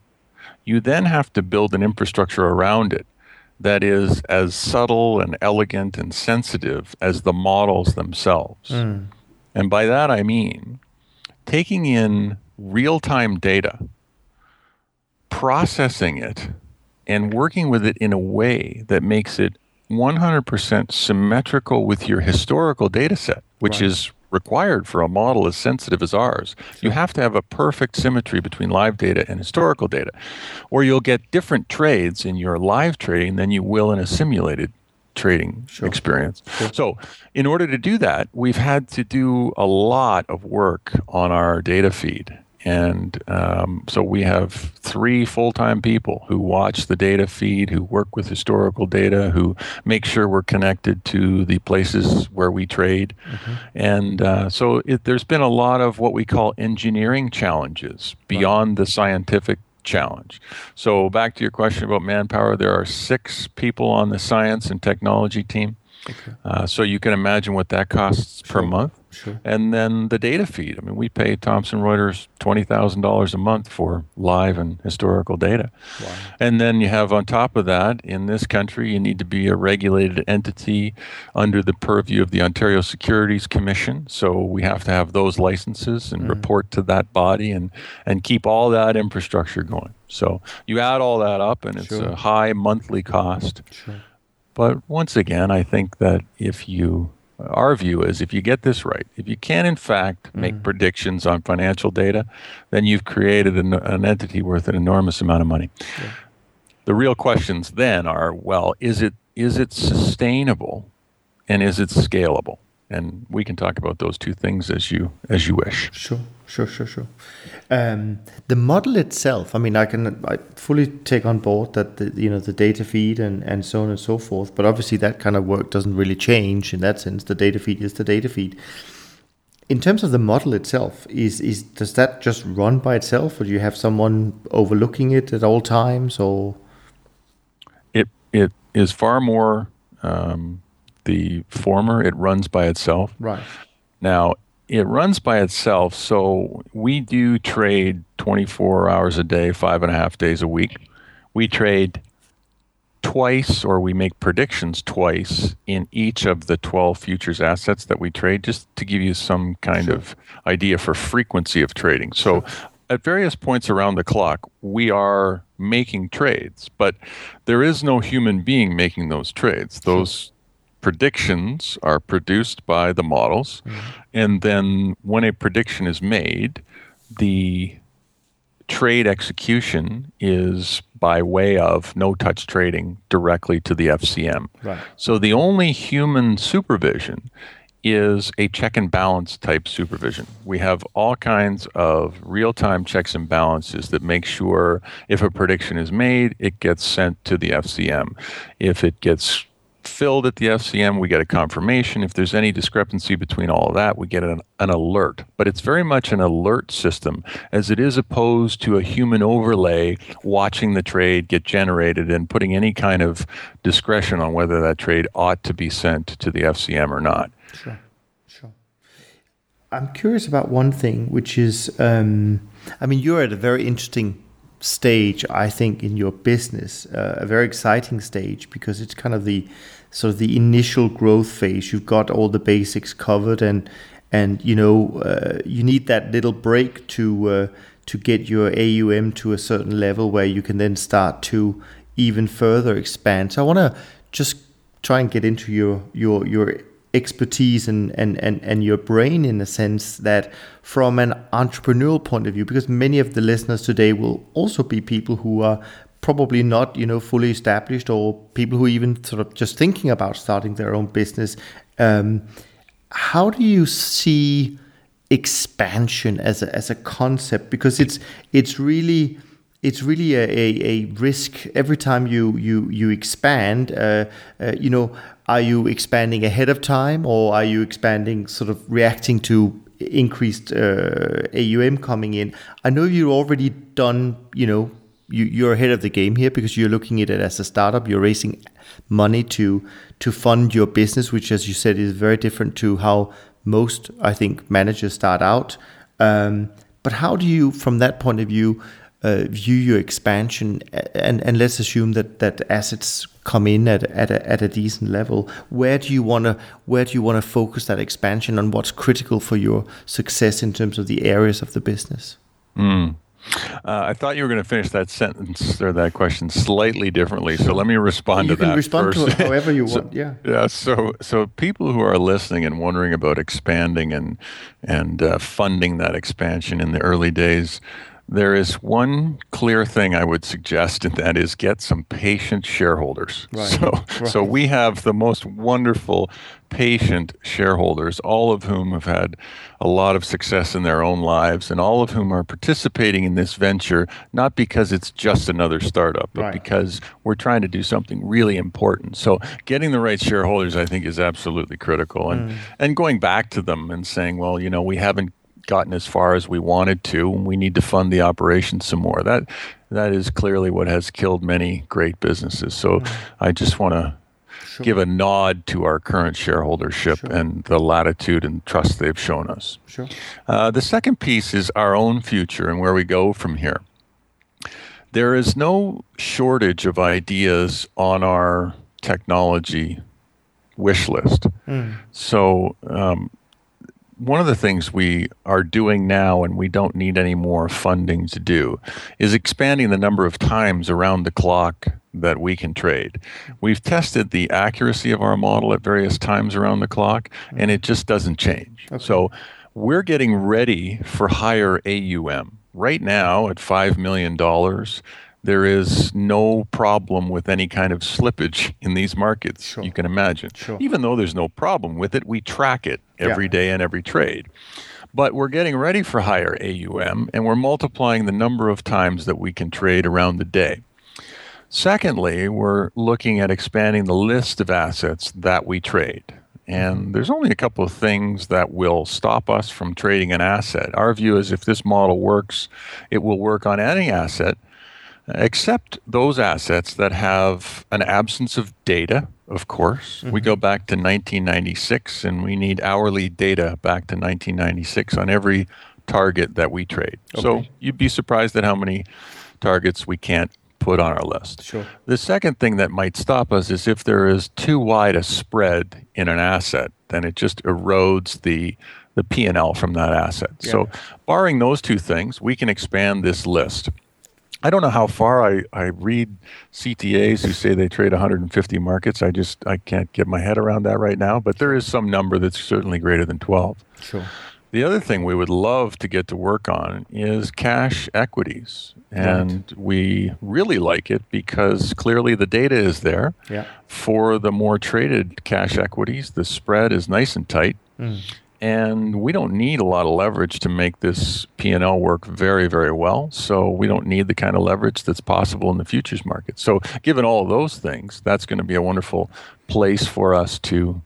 you then have to build an infrastructure around it that is as subtle and elegant and sensitive as the models themselves. Mm. And by that I mean taking in real time data, processing it, and working with it in a way that makes it 100% symmetrical with your historical data set, which right. is required for a model as sensitive as ours. You have to have a perfect symmetry between live data and historical data, or you'll get different trades in your live trading than you will in a simulated trading sure. experience. Sure. So, in order to do that, we've had to do a lot of work on our data feed. And um, so we have three full time people who watch the data feed, who work with historical data, who make sure we're connected to the places where we trade. Mm-hmm. And uh, so it, there's been a lot of what we call engineering challenges beyond the scientific challenge. So back to your question about manpower, there are six people on the science and technology team. Okay. Uh, so you can imagine what that costs sure. per month. Sure. And then the data feed. I mean, we pay Thomson Reuters twenty thousand dollars a month for live and historical data. Wow. And then you have on top of that, in this country, you need to be a regulated entity under the purview of the Ontario Securities Commission. So we have to have those licenses and mm. report to that body and and keep all that infrastructure going. So you add all that up, and it's sure. a high monthly cost. Sure. But once again, I think that if you our view is if you get this right, if you can in fact make mm predictions on financial data, then you've created an, an, entity worth an enormous amount of money. Yeah. The real questions then are, well, is it is it sustainable and is it scalable? And we can talk about those two things as you as you wish. Sure, sure, sure, sure. Um, the model itself, I mean, I can I fully take on board that the, you know the data feed and, and so on and so forth. But obviously, that kind of work doesn't really change in that sense. The data feed is the data feed. In terms of the model itself, is is does that just run by itself, or do you have someone overlooking it at all times, or? It it is far more um, the former. It runs by itself. Right. Now, it runs by itself. So we do trade 24 hours a day, five and a half days a week. We trade twice, or we make predictions twice in each of the 12 futures assets that we trade, just to give you some kind sure. of idea for frequency of trading. So sure. at various points around the clock, we are making trades, but there is no human being making those trades. Those predictions are produced by the models. Mm-hmm. And then when a prediction is made, the trade execution is by way of no touch trading directly to the FCM. Right. So the only human supervision is a check and balance type supervision. We have all kinds of real time checks and balances that make sure if a prediction is made, it gets sent to the FCM. If it gets filled at the FCM, we get a confirmation. If there's any discrepancy between all of that, we get an, an alert. But it's very much an alert system as it is opposed to a human overlay watching the trade get generated and putting any kind of discretion on whether that trade ought to be sent to the FCM or not. Sure, sure. I'm curious about one thing, which is um, I mean, you're at a very interesting stage, I think, in your business, uh, a very exciting stage because it's kind of the sort of the initial growth phase. You've got all the basics covered, and and you know uh, you need that little break to uh, to get your AUM to a certain level where you can then start to even further expand. So I want to just try and get into your your your expertise and, and, and, and your brain in a sense that from an entrepreneurial point of view because many of the listeners today will also be people who are probably not you know fully established or people who even sort of just thinking about starting their own business um, how do you see expansion as a, as a concept because it's it's really it's really a, a, a risk every time you you you expand. Uh, uh, you know, are you expanding ahead of time or are you expanding sort of reacting to increased uh, AUM coming in? I know you've already done. You know, you you're ahead of the game here because you're looking at it as a startup. You're raising money to to fund your business, which, as you said, is very different to how most I think managers start out. Um, but how do you, from that point of view, uh, view your expansion? And and let's assume that that assets come in at at a, at a decent level. Where do you want to where do you want to focus that expansion on? What's critical for your success in terms of the areas of the business? Mm. Uh, I thought you were going to finish that sentence or that question slightly differently. So let me respond you to that. You can respond first. to it however you so, want. Yeah. Yeah. So so people who are listening and wondering about expanding and and uh, funding that expansion in the early days, there is one clear thing I would suggest, and that is get some patient shareholders. Right. So, right. so we have the most wonderful patient shareholders, all of whom have had a lot of success in their own lives, and all of whom are participating in this venture not because it's just another startup, but Right. because we're trying to do something really important. So, getting the right shareholders, I think, is absolutely critical, and mm. and going back to them and saying, well, you know, we haven't gotten as far as we wanted to and we need to fund the operation some more that that is clearly what has killed many great businesses so i just want to give a nod to our current shareholdership Sure. and the latitude and trust they've shown us Sure. uh, the second piece is our own future and where we go from here. There is no shortage of ideas on our technology wish list. So, um, one of the things we are doing now, and we don't need any more funding to do, is expanding the number of times around the clock that we can trade. We've tested the accuracy of our model at various times around the clock, mm-hmm. and it just doesn't change. So we're getting ready for higher AUM. Right now, at $5 million, there is no problem with any kind of slippage in these markets, Sure. you can imagine. Sure. Even though there's no problem with it, we track it every Yeah. day and every trade. But we're getting ready for higher AUM and we're multiplying the number of times that we can trade around the day. Secondly, we're looking at expanding the list of assets that we trade. And mm-hmm. there's only a couple of things that will stop us from trading an asset. Our view is if this model works, it will work on any asset except those assets that have an absence of data, of course. We mm-hmm. go back to 1996 and we need hourly data back to 1996 on every target that we trade. So you'd be surprised at how many targets we can't put on our list. Sure. The second thing that might stop us is if there is too wide a spread in an asset, then it just erodes the the P&L from that asset. So barring those two things, we can expand this list. I don't know how far I, I read CTAs who say they trade 150 markets. I just I can't get my head around that right now, but there is some number that's certainly greater than 12. Sure. The other thing we would love to get to work on is cash equities. And we really like it because clearly the data is there. Yeah. For the more traded cash equities, the spread is nice and tight. Hmm. And we don't need a lot of leverage to make this P&L work very, very well. So we don't need the kind of leverage that's possible in the futures market. So given all of those things, that's going to be a wonderful place for us to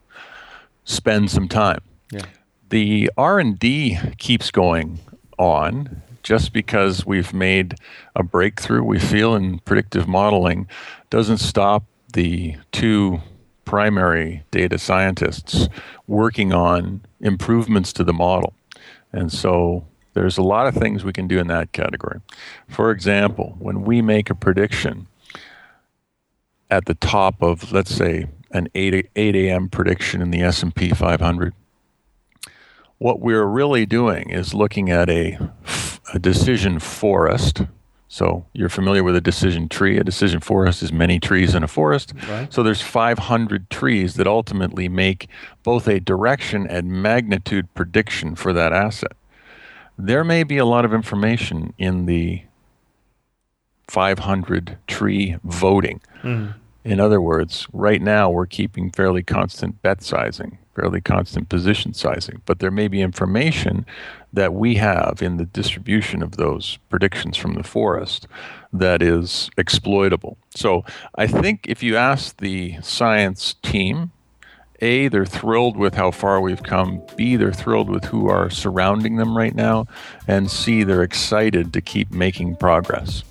spend some time Yeah. the r&d keeps going on just because we've made a breakthrough we feel in predictive modeling doesn't stop the two primary data scientists working on improvements to the model and so there's a lot of things we can do in that category for example when we make a prediction at the top of let's say an 8, 8 a.m prediction in the s&p 500 what we're really doing is looking at a, a decision forest. So you're familiar with a decision tree. A decision forest is many trees in a forest. Right. So there's 500 trees that ultimately make both a direction and magnitude prediction for that asset. There may be a lot of information in the 500 tree voting. Hmm. In other words, right now we're keeping fairly constant bet sizing, fairly constant position sizing, but there may be information that we have in the distribution of those predictions from the forest that is exploitable. So I think if you ask the science team, A, they're thrilled with how far we've come, B, they're thrilled with who are surrounding them right now, and C, they're excited to keep making progress.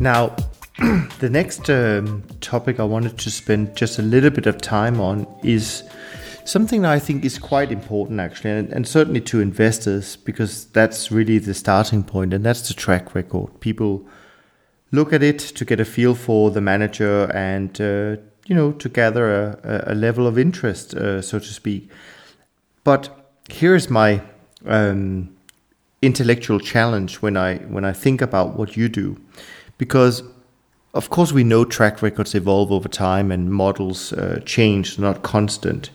Now, the next um, topic I wanted to spend just a little bit of time on is something that I think is quite important, actually, and, and, certainly to investors, because that's really the starting point, and that's the track record. People look at it to get a feel for the manager and, uh, you know, to gather a, a level of interest, uh, so to speak. But here is my um, intellectual challenge when I when I think about what you do because of course we know track records evolve over time and models uh, change not constant.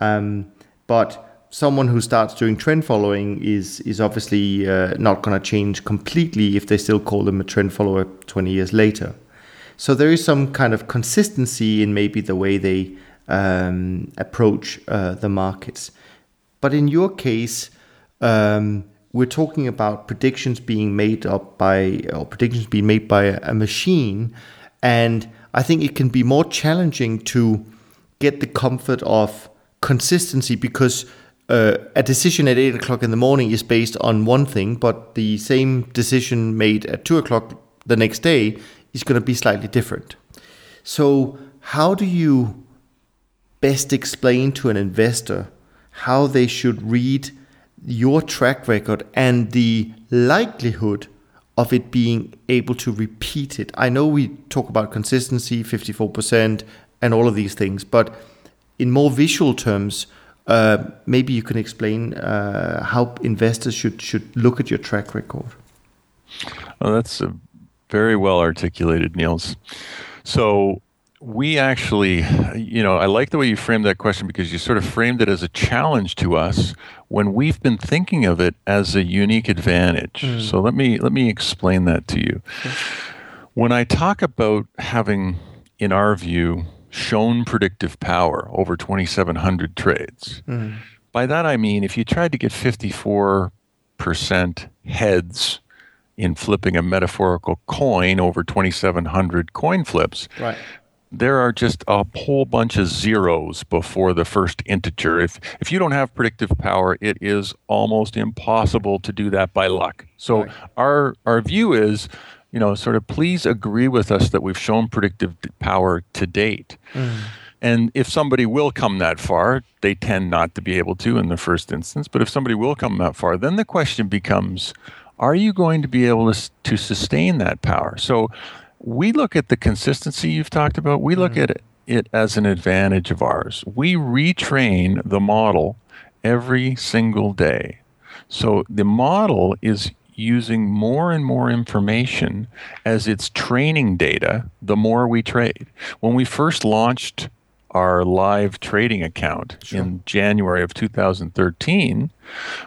Um, but someone who starts doing trend following is is obviously uh, not going to change completely if they still call them a trend follower 20 years later. So there is some kind of consistency in maybe the way they um, approach uh, the markets. But in your case um, we're talking about predictions being made up by or predictions being made by a, machine and i think it can be more challenging to get the comfort of consistency because uh, a decision at 8 o'clock in the morning is based on one thing but the same decision made at 2 o'clock the next day is going to be slightly different. So how do you best explain to an investor how they should read your track record and the likelihood of it being able to repeat it. I know we talk about consistency, 54%, and all of these things, but in more visual terms, uh, maybe you can explain uh, how investors should should look at your track record. Well, that's very well articulated, Niels. So we actually, you know, I like the way you framed that question because you sort of framed it as a challenge to us when we've been thinking of it as a unique advantage. Mm. So let me let me explain that to you. When I talk about having, in our view, shown predictive power over 2,700 trades, mm. by that I mean if you tried to get 54 percent heads in flipping a metaphorical coin over 2,700 coin flips, right there are just a whole bunch of zeros before the first integer. If if you don't have predictive power, it is almost impossible to do that by luck. So right. our our view is, you know, sort of please agree with us that we've shown predictive power to date. Mm. And if somebody will come that far, they tend not to be able to in the first instance. But if somebody will come that far, then the question becomes, are you going to be able to, to sustain that power? So we look at the consistency you've talked about, we look mm-hmm. at it as an advantage of ours. We retrain the model every single day. So the model is using more and more information as its training data the more we trade. When we first launched our live trading account sure. in January of 2013,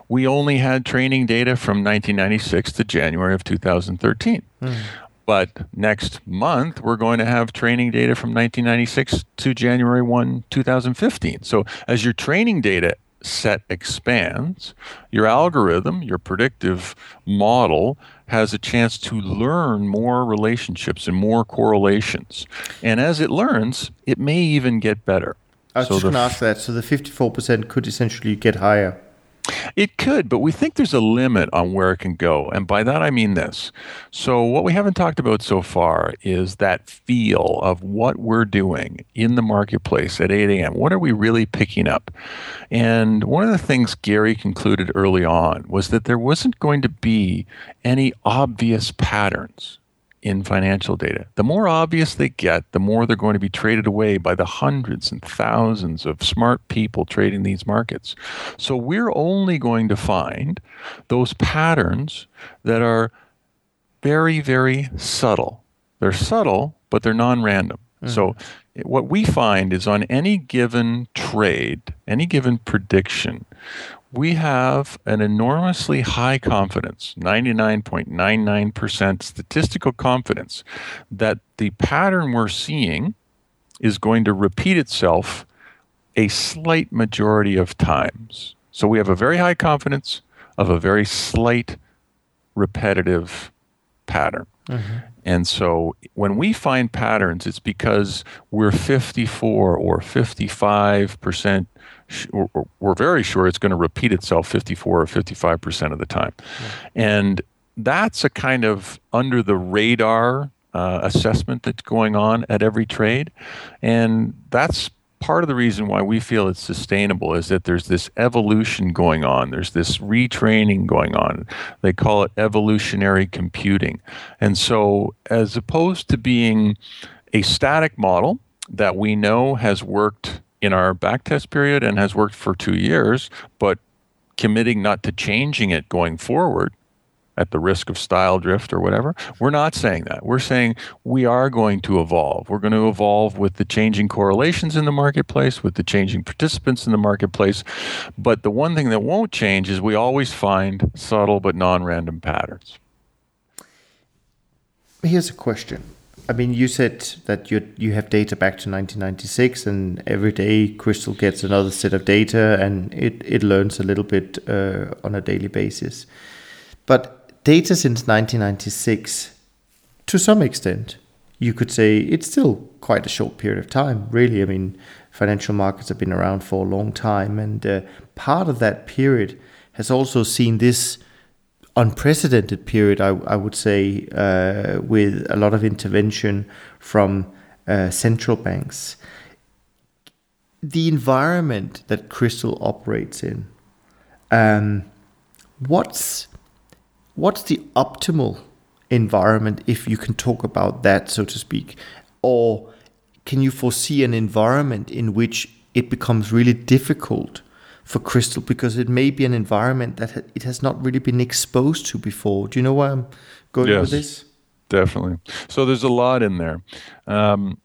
we only had training data from 1996 to January of 2013. Mm. But next month, we're going to have training data from 1996 to January 1, 2015. So as your training data set expands, your algorithm, your predictive model, has a chance to learn more relationships and more correlations. And as it learns, it may even get better. I was so just going to ask that. So the 54% could essentially get higher. It could, but we think there's a limit on where it can go. And by that, I mean this. So, what we haven't talked about so far is that feel of what we're doing in the marketplace at 8 a.m. What are we really picking up? And one of the things Gary concluded early on was that there wasn't going to be any obvious patterns in financial data. The more obvious they get, the more they're going to be traded away by the hundreds and thousands of smart people trading these markets. So we're only going to find those patterns that are very, very subtle. They're subtle, but they're non random. Mm-hmm. So, what we find is on any given trade, any given prediction, we have an enormously high confidence 99.99% statistical confidence that the pattern we're seeing is going to repeat itself a slight majority of times. So we have a very high confidence of a very slight repetitive pattern. Mm-hmm. And so when we find patterns, it's because we're 54 or 55%, we're very sure it's going to repeat itself 54 or 55% of the time. Yeah. And that's a kind of under the radar uh, assessment that's going on at every trade. And that's part of the reason why we feel it's sustainable is that there's this evolution going on. There's this retraining going on. They call it evolutionary computing. And so, as opposed to being a static model that we know has worked in our backtest period and has worked for two years, but committing not to changing it going forward, at the risk of style drift or whatever. We're not saying that. We're saying we are going to evolve. We're going to evolve with the changing correlations in the marketplace, with the changing participants in the marketplace. But the one thing that won't change is we always find subtle but non random patterns. Here's a question. I mean, you said that you you have data back to 1996, and every day Krystal gets another set of data, and it, it learns a little bit uh, on a daily basis. But data since 1996, to some extent, you could say it's still quite a short period of time, really. I mean, financial markets have been around for a long time, and uh, part of that period has also seen this unprecedented period, I, I would say, uh, with a lot of intervention from uh, central banks. The environment that Krystal operates in, um, what's what's the optimal environment if you can talk about that so to speak or can you foresee an environment in which it becomes really difficult for Krystal because it may be an environment that it has not really been exposed to before do you know where i'm going yes, with this definitely so there's a lot in there um,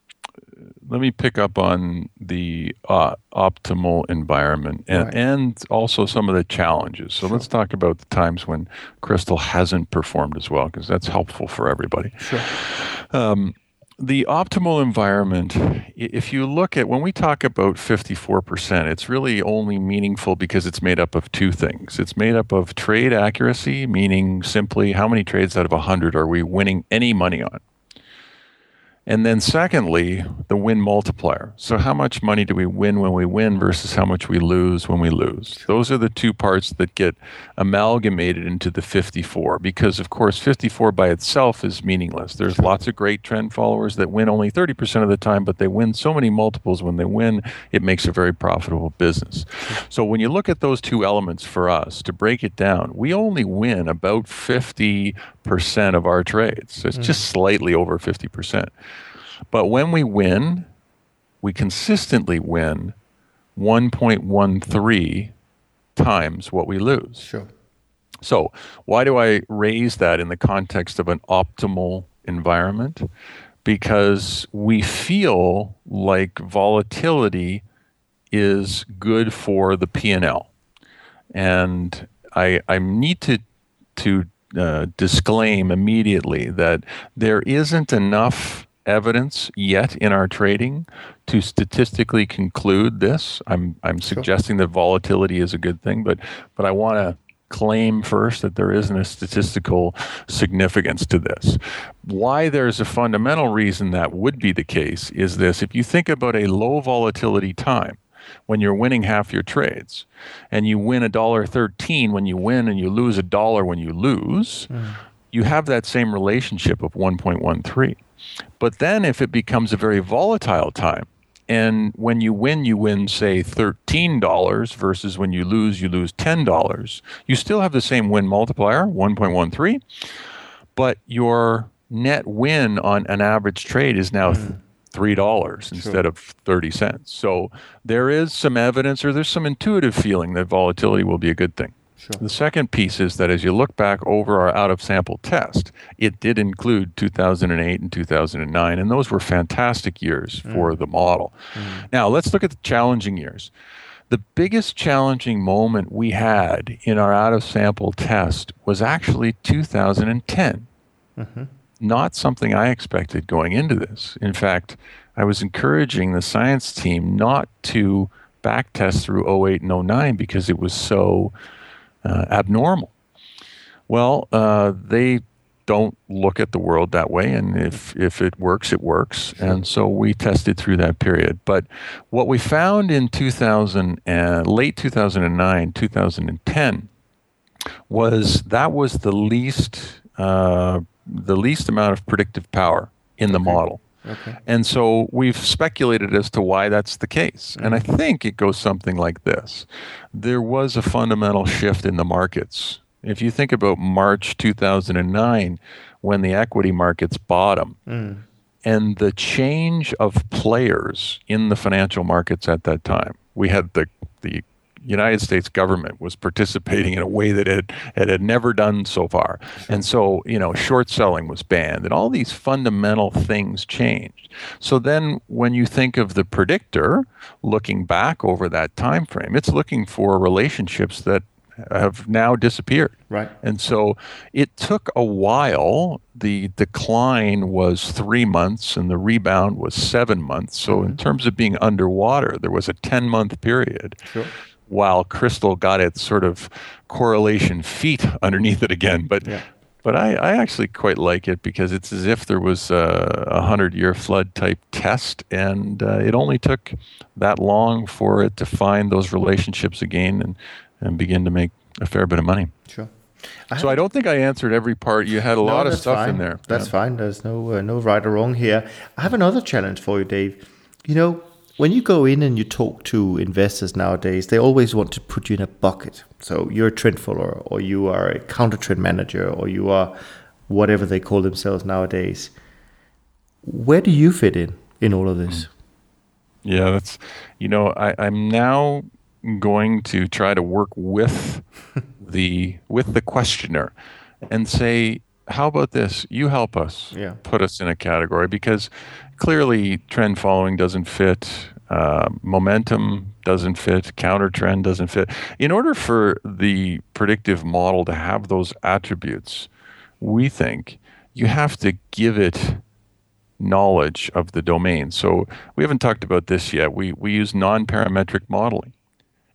let me pick up on the uh, optimal environment and, right. and also some of the challenges. So sure. let's talk about the times when Krystal hasn't performed as well, because that's helpful for everybody. Sure. Um, the optimal environment, if you look at when we talk about 54%, it's really only meaningful because it's made up of two things. It's made up of trade accuracy, meaning simply how many trades out of 100 are we winning any money on? And then, secondly, the win multiplier. So, how much money do we win when we win versus how much we lose when we lose? Those are the two parts that get amalgamated into the 54 because, of course, 54 by itself is meaningless. There's lots of great trend followers that win only 30% of the time, but they win so many multiples when they win, it makes a very profitable business. So, when you look at those two elements for us, to break it down, we only win about 50% of our trades. So it's mm. just slightly over 50%. But when we win, we consistently win 1.13 times what we lose. Sure. So, why do I raise that in the context of an optimal environment? Because we feel like volatility is good for the P&L. And I, I need to, to uh, disclaim immediately that there isn't enough evidence yet in our trading to statistically conclude this. I'm I'm sure. suggesting that volatility is a good thing, but but I want to claim first that there isn't a statistical significance to this. Why there's a fundamental reason that would be the case is this if you think about a low volatility time, when you're winning half your trades and you win a dollar 13 when you win and you lose a dollar when you lose, mm. you have that same relationship of 1.13. But then if it becomes a very volatile time, and when you win, you win, say, $13 versus when you lose, you lose $10. You still have the same win multiplier, 1.13, but your net win on an average trade is now mm. $3 instead sure. of 30 cents. So there is some evidence or there's some intuitive feeling that volatility will be a good thing. Sure. The second piece is that as you look back over our out of sample test, it did include 2008 and 2009, and those were fantastic years mm. for the model. Mm. Now, let's look at the challenging years. The biggest challenging moment we had in our out of sample test was actually 2010. Mm-hmm. Not something I expected going into this. In fact, I was encouraging the science team not to back test through 08 and 09 because it was so uh, abnormal. Well, uh, they don't look at the world that way, and if if it works, it works. And so we tested through that period. But what we found in 2000 and late 2009, 2010 was that was the least uh, the least amount of predictive power in the okay. model. Okay. And so we've speculated as to why that's the case. And I mm-hmm. think it goes something like this there was a fundamental shift in the markets. If you think about March 2009, when the equity markets bottom, mm. and the change of players in the financial markets at that time, we had the, the United States government was participating in a way that it, it had never done so far. And so, you know, short selling was banned and all these fundamental things changed. So then when you think of the predictor looking back over that time frame, it's looking for relationships that have now disappeared. Right. And so it took a while. The decline was three months and the rebound was seven months. So, mm-hmm. in terms of being underwater, there was a 10 month period. Sure while Krystal got its sort of correlation feet underneath it again. But yeah. but I, I actually quite like it because it's as if there was a, a hundred year flood type test, and uh, it only took that long for it to find those relationships again and and begin to make a fair bit of money. Sure. I so I don't think I answered every part. You had a no, lot of stuff fine. in there. That's yeah. fine. There's no uh, no right or wrong here. I have another challenge for you, Dave. You know, when you go in and you talk to investors nowadays, they always want to put you in a bucket. So you're a trend follower, or you are a counter trend manager, or you are whatever they call themselves nowadays. Where do you fit in in all of this? Hmm. Yeah, that's you know I, I'm now going to try to work with the with the questioner and say how about this? You help us yeah. put us in a category because clearly trend following doesn't fit uh, momentum doesn't fit counter trend doesn't fit. In order for the predictive model to have those attributes we think you have to give it knowledge of the domain. So we haven't talked about this yet. We, we use non-parametric modeling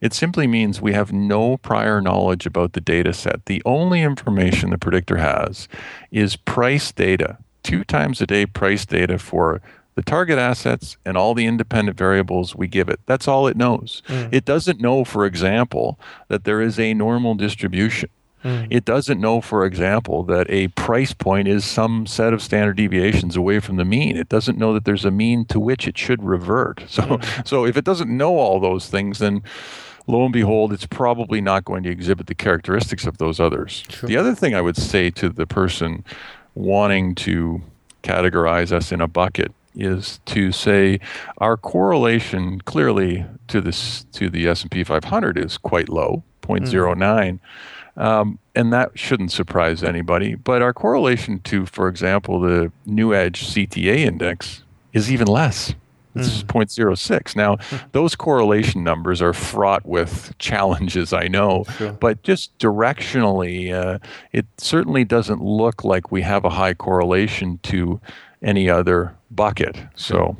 it simply means we have no prior knowledge about the data set. The only information the predictor has is price data two times a day price data for the target assets and all the independent variables we give it. That's all it knows. Mm. It doesn't know, for example, that there is a normal distribution. Mm. It doesn't know, for example, that a price point is some set of standard deviations away from the mean. It doesn't know that there's a mean to which it should revert. So, mm. so if it doesn't know all those things, then lo and behold, it's probably not going to exhibit the characteristics of those others. Sure. The other thing I would say to the person wanting to categorize us in a bucket is to say our correlation clearly to this to the S&P 500 is quite low 0.09 mm. um, and that shouldn't surprise anybody but our correlation to for example the Newedge CTA index is even less it's mm. 0.06. Now, those correlation numbers are fraught with challenges, I know, sure. but just directionally, uh, it certainly doesn't look like we have a high correlation to any other bucket. So.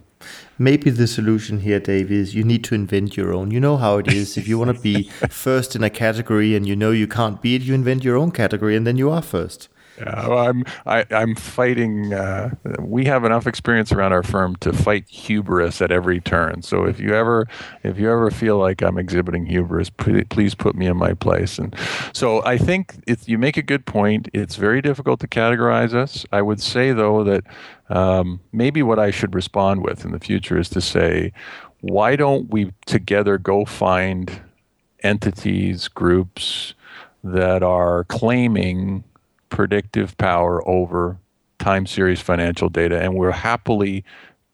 Maybe the solution here, Dave, is you need to invent your own. You know how it is. If you want to be first in a category and you know you can't beat, you invent your own category and then you are first. Yeah, well, I'm I, am i am fighting. Uh, we have enough experience around our firm to fight hubris at every turn. So if you ever if you ever feel like I'm exhibiting hubris, please put me in my place. And so I think if you make a good point. It's very difficult to categorize us. I would say though that um, maybe what I should respond with in the future is to say, why don't we together go find entities, groups that are claiming predictive power over time series financial data, and we'll happily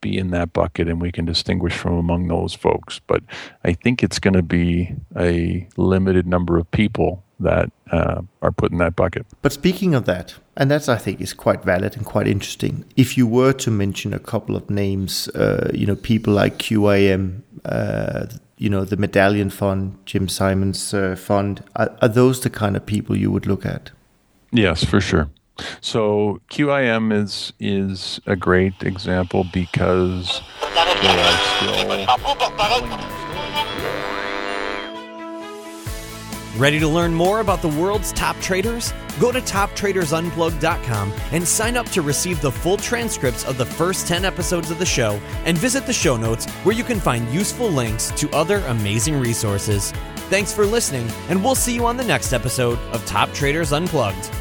be in that bucket and we can distinguish from among those folks. But I think it's going to be a limited number of people that uh, are put in that bucket. But speaking of that, and that's I think is quite valid and quite interesting. If you were to mention a couple of names, uh, you know, people like QIM, uh, you know, the Medallion Fund, Jim Simons uh, Fund, are, are those the kind of people you would look at? Yes, for sure. So QIM is is a great example because are still Ready to learn more about the world's top traders? Go to toptradersunplugged.com and sign up to receive the full transcripts of the first 10 episodes of the show and visit the show notes where you can find useful links to other amazing resources. Thanks for listening, and we'll see you on the next episode of Top Traders Unplugged.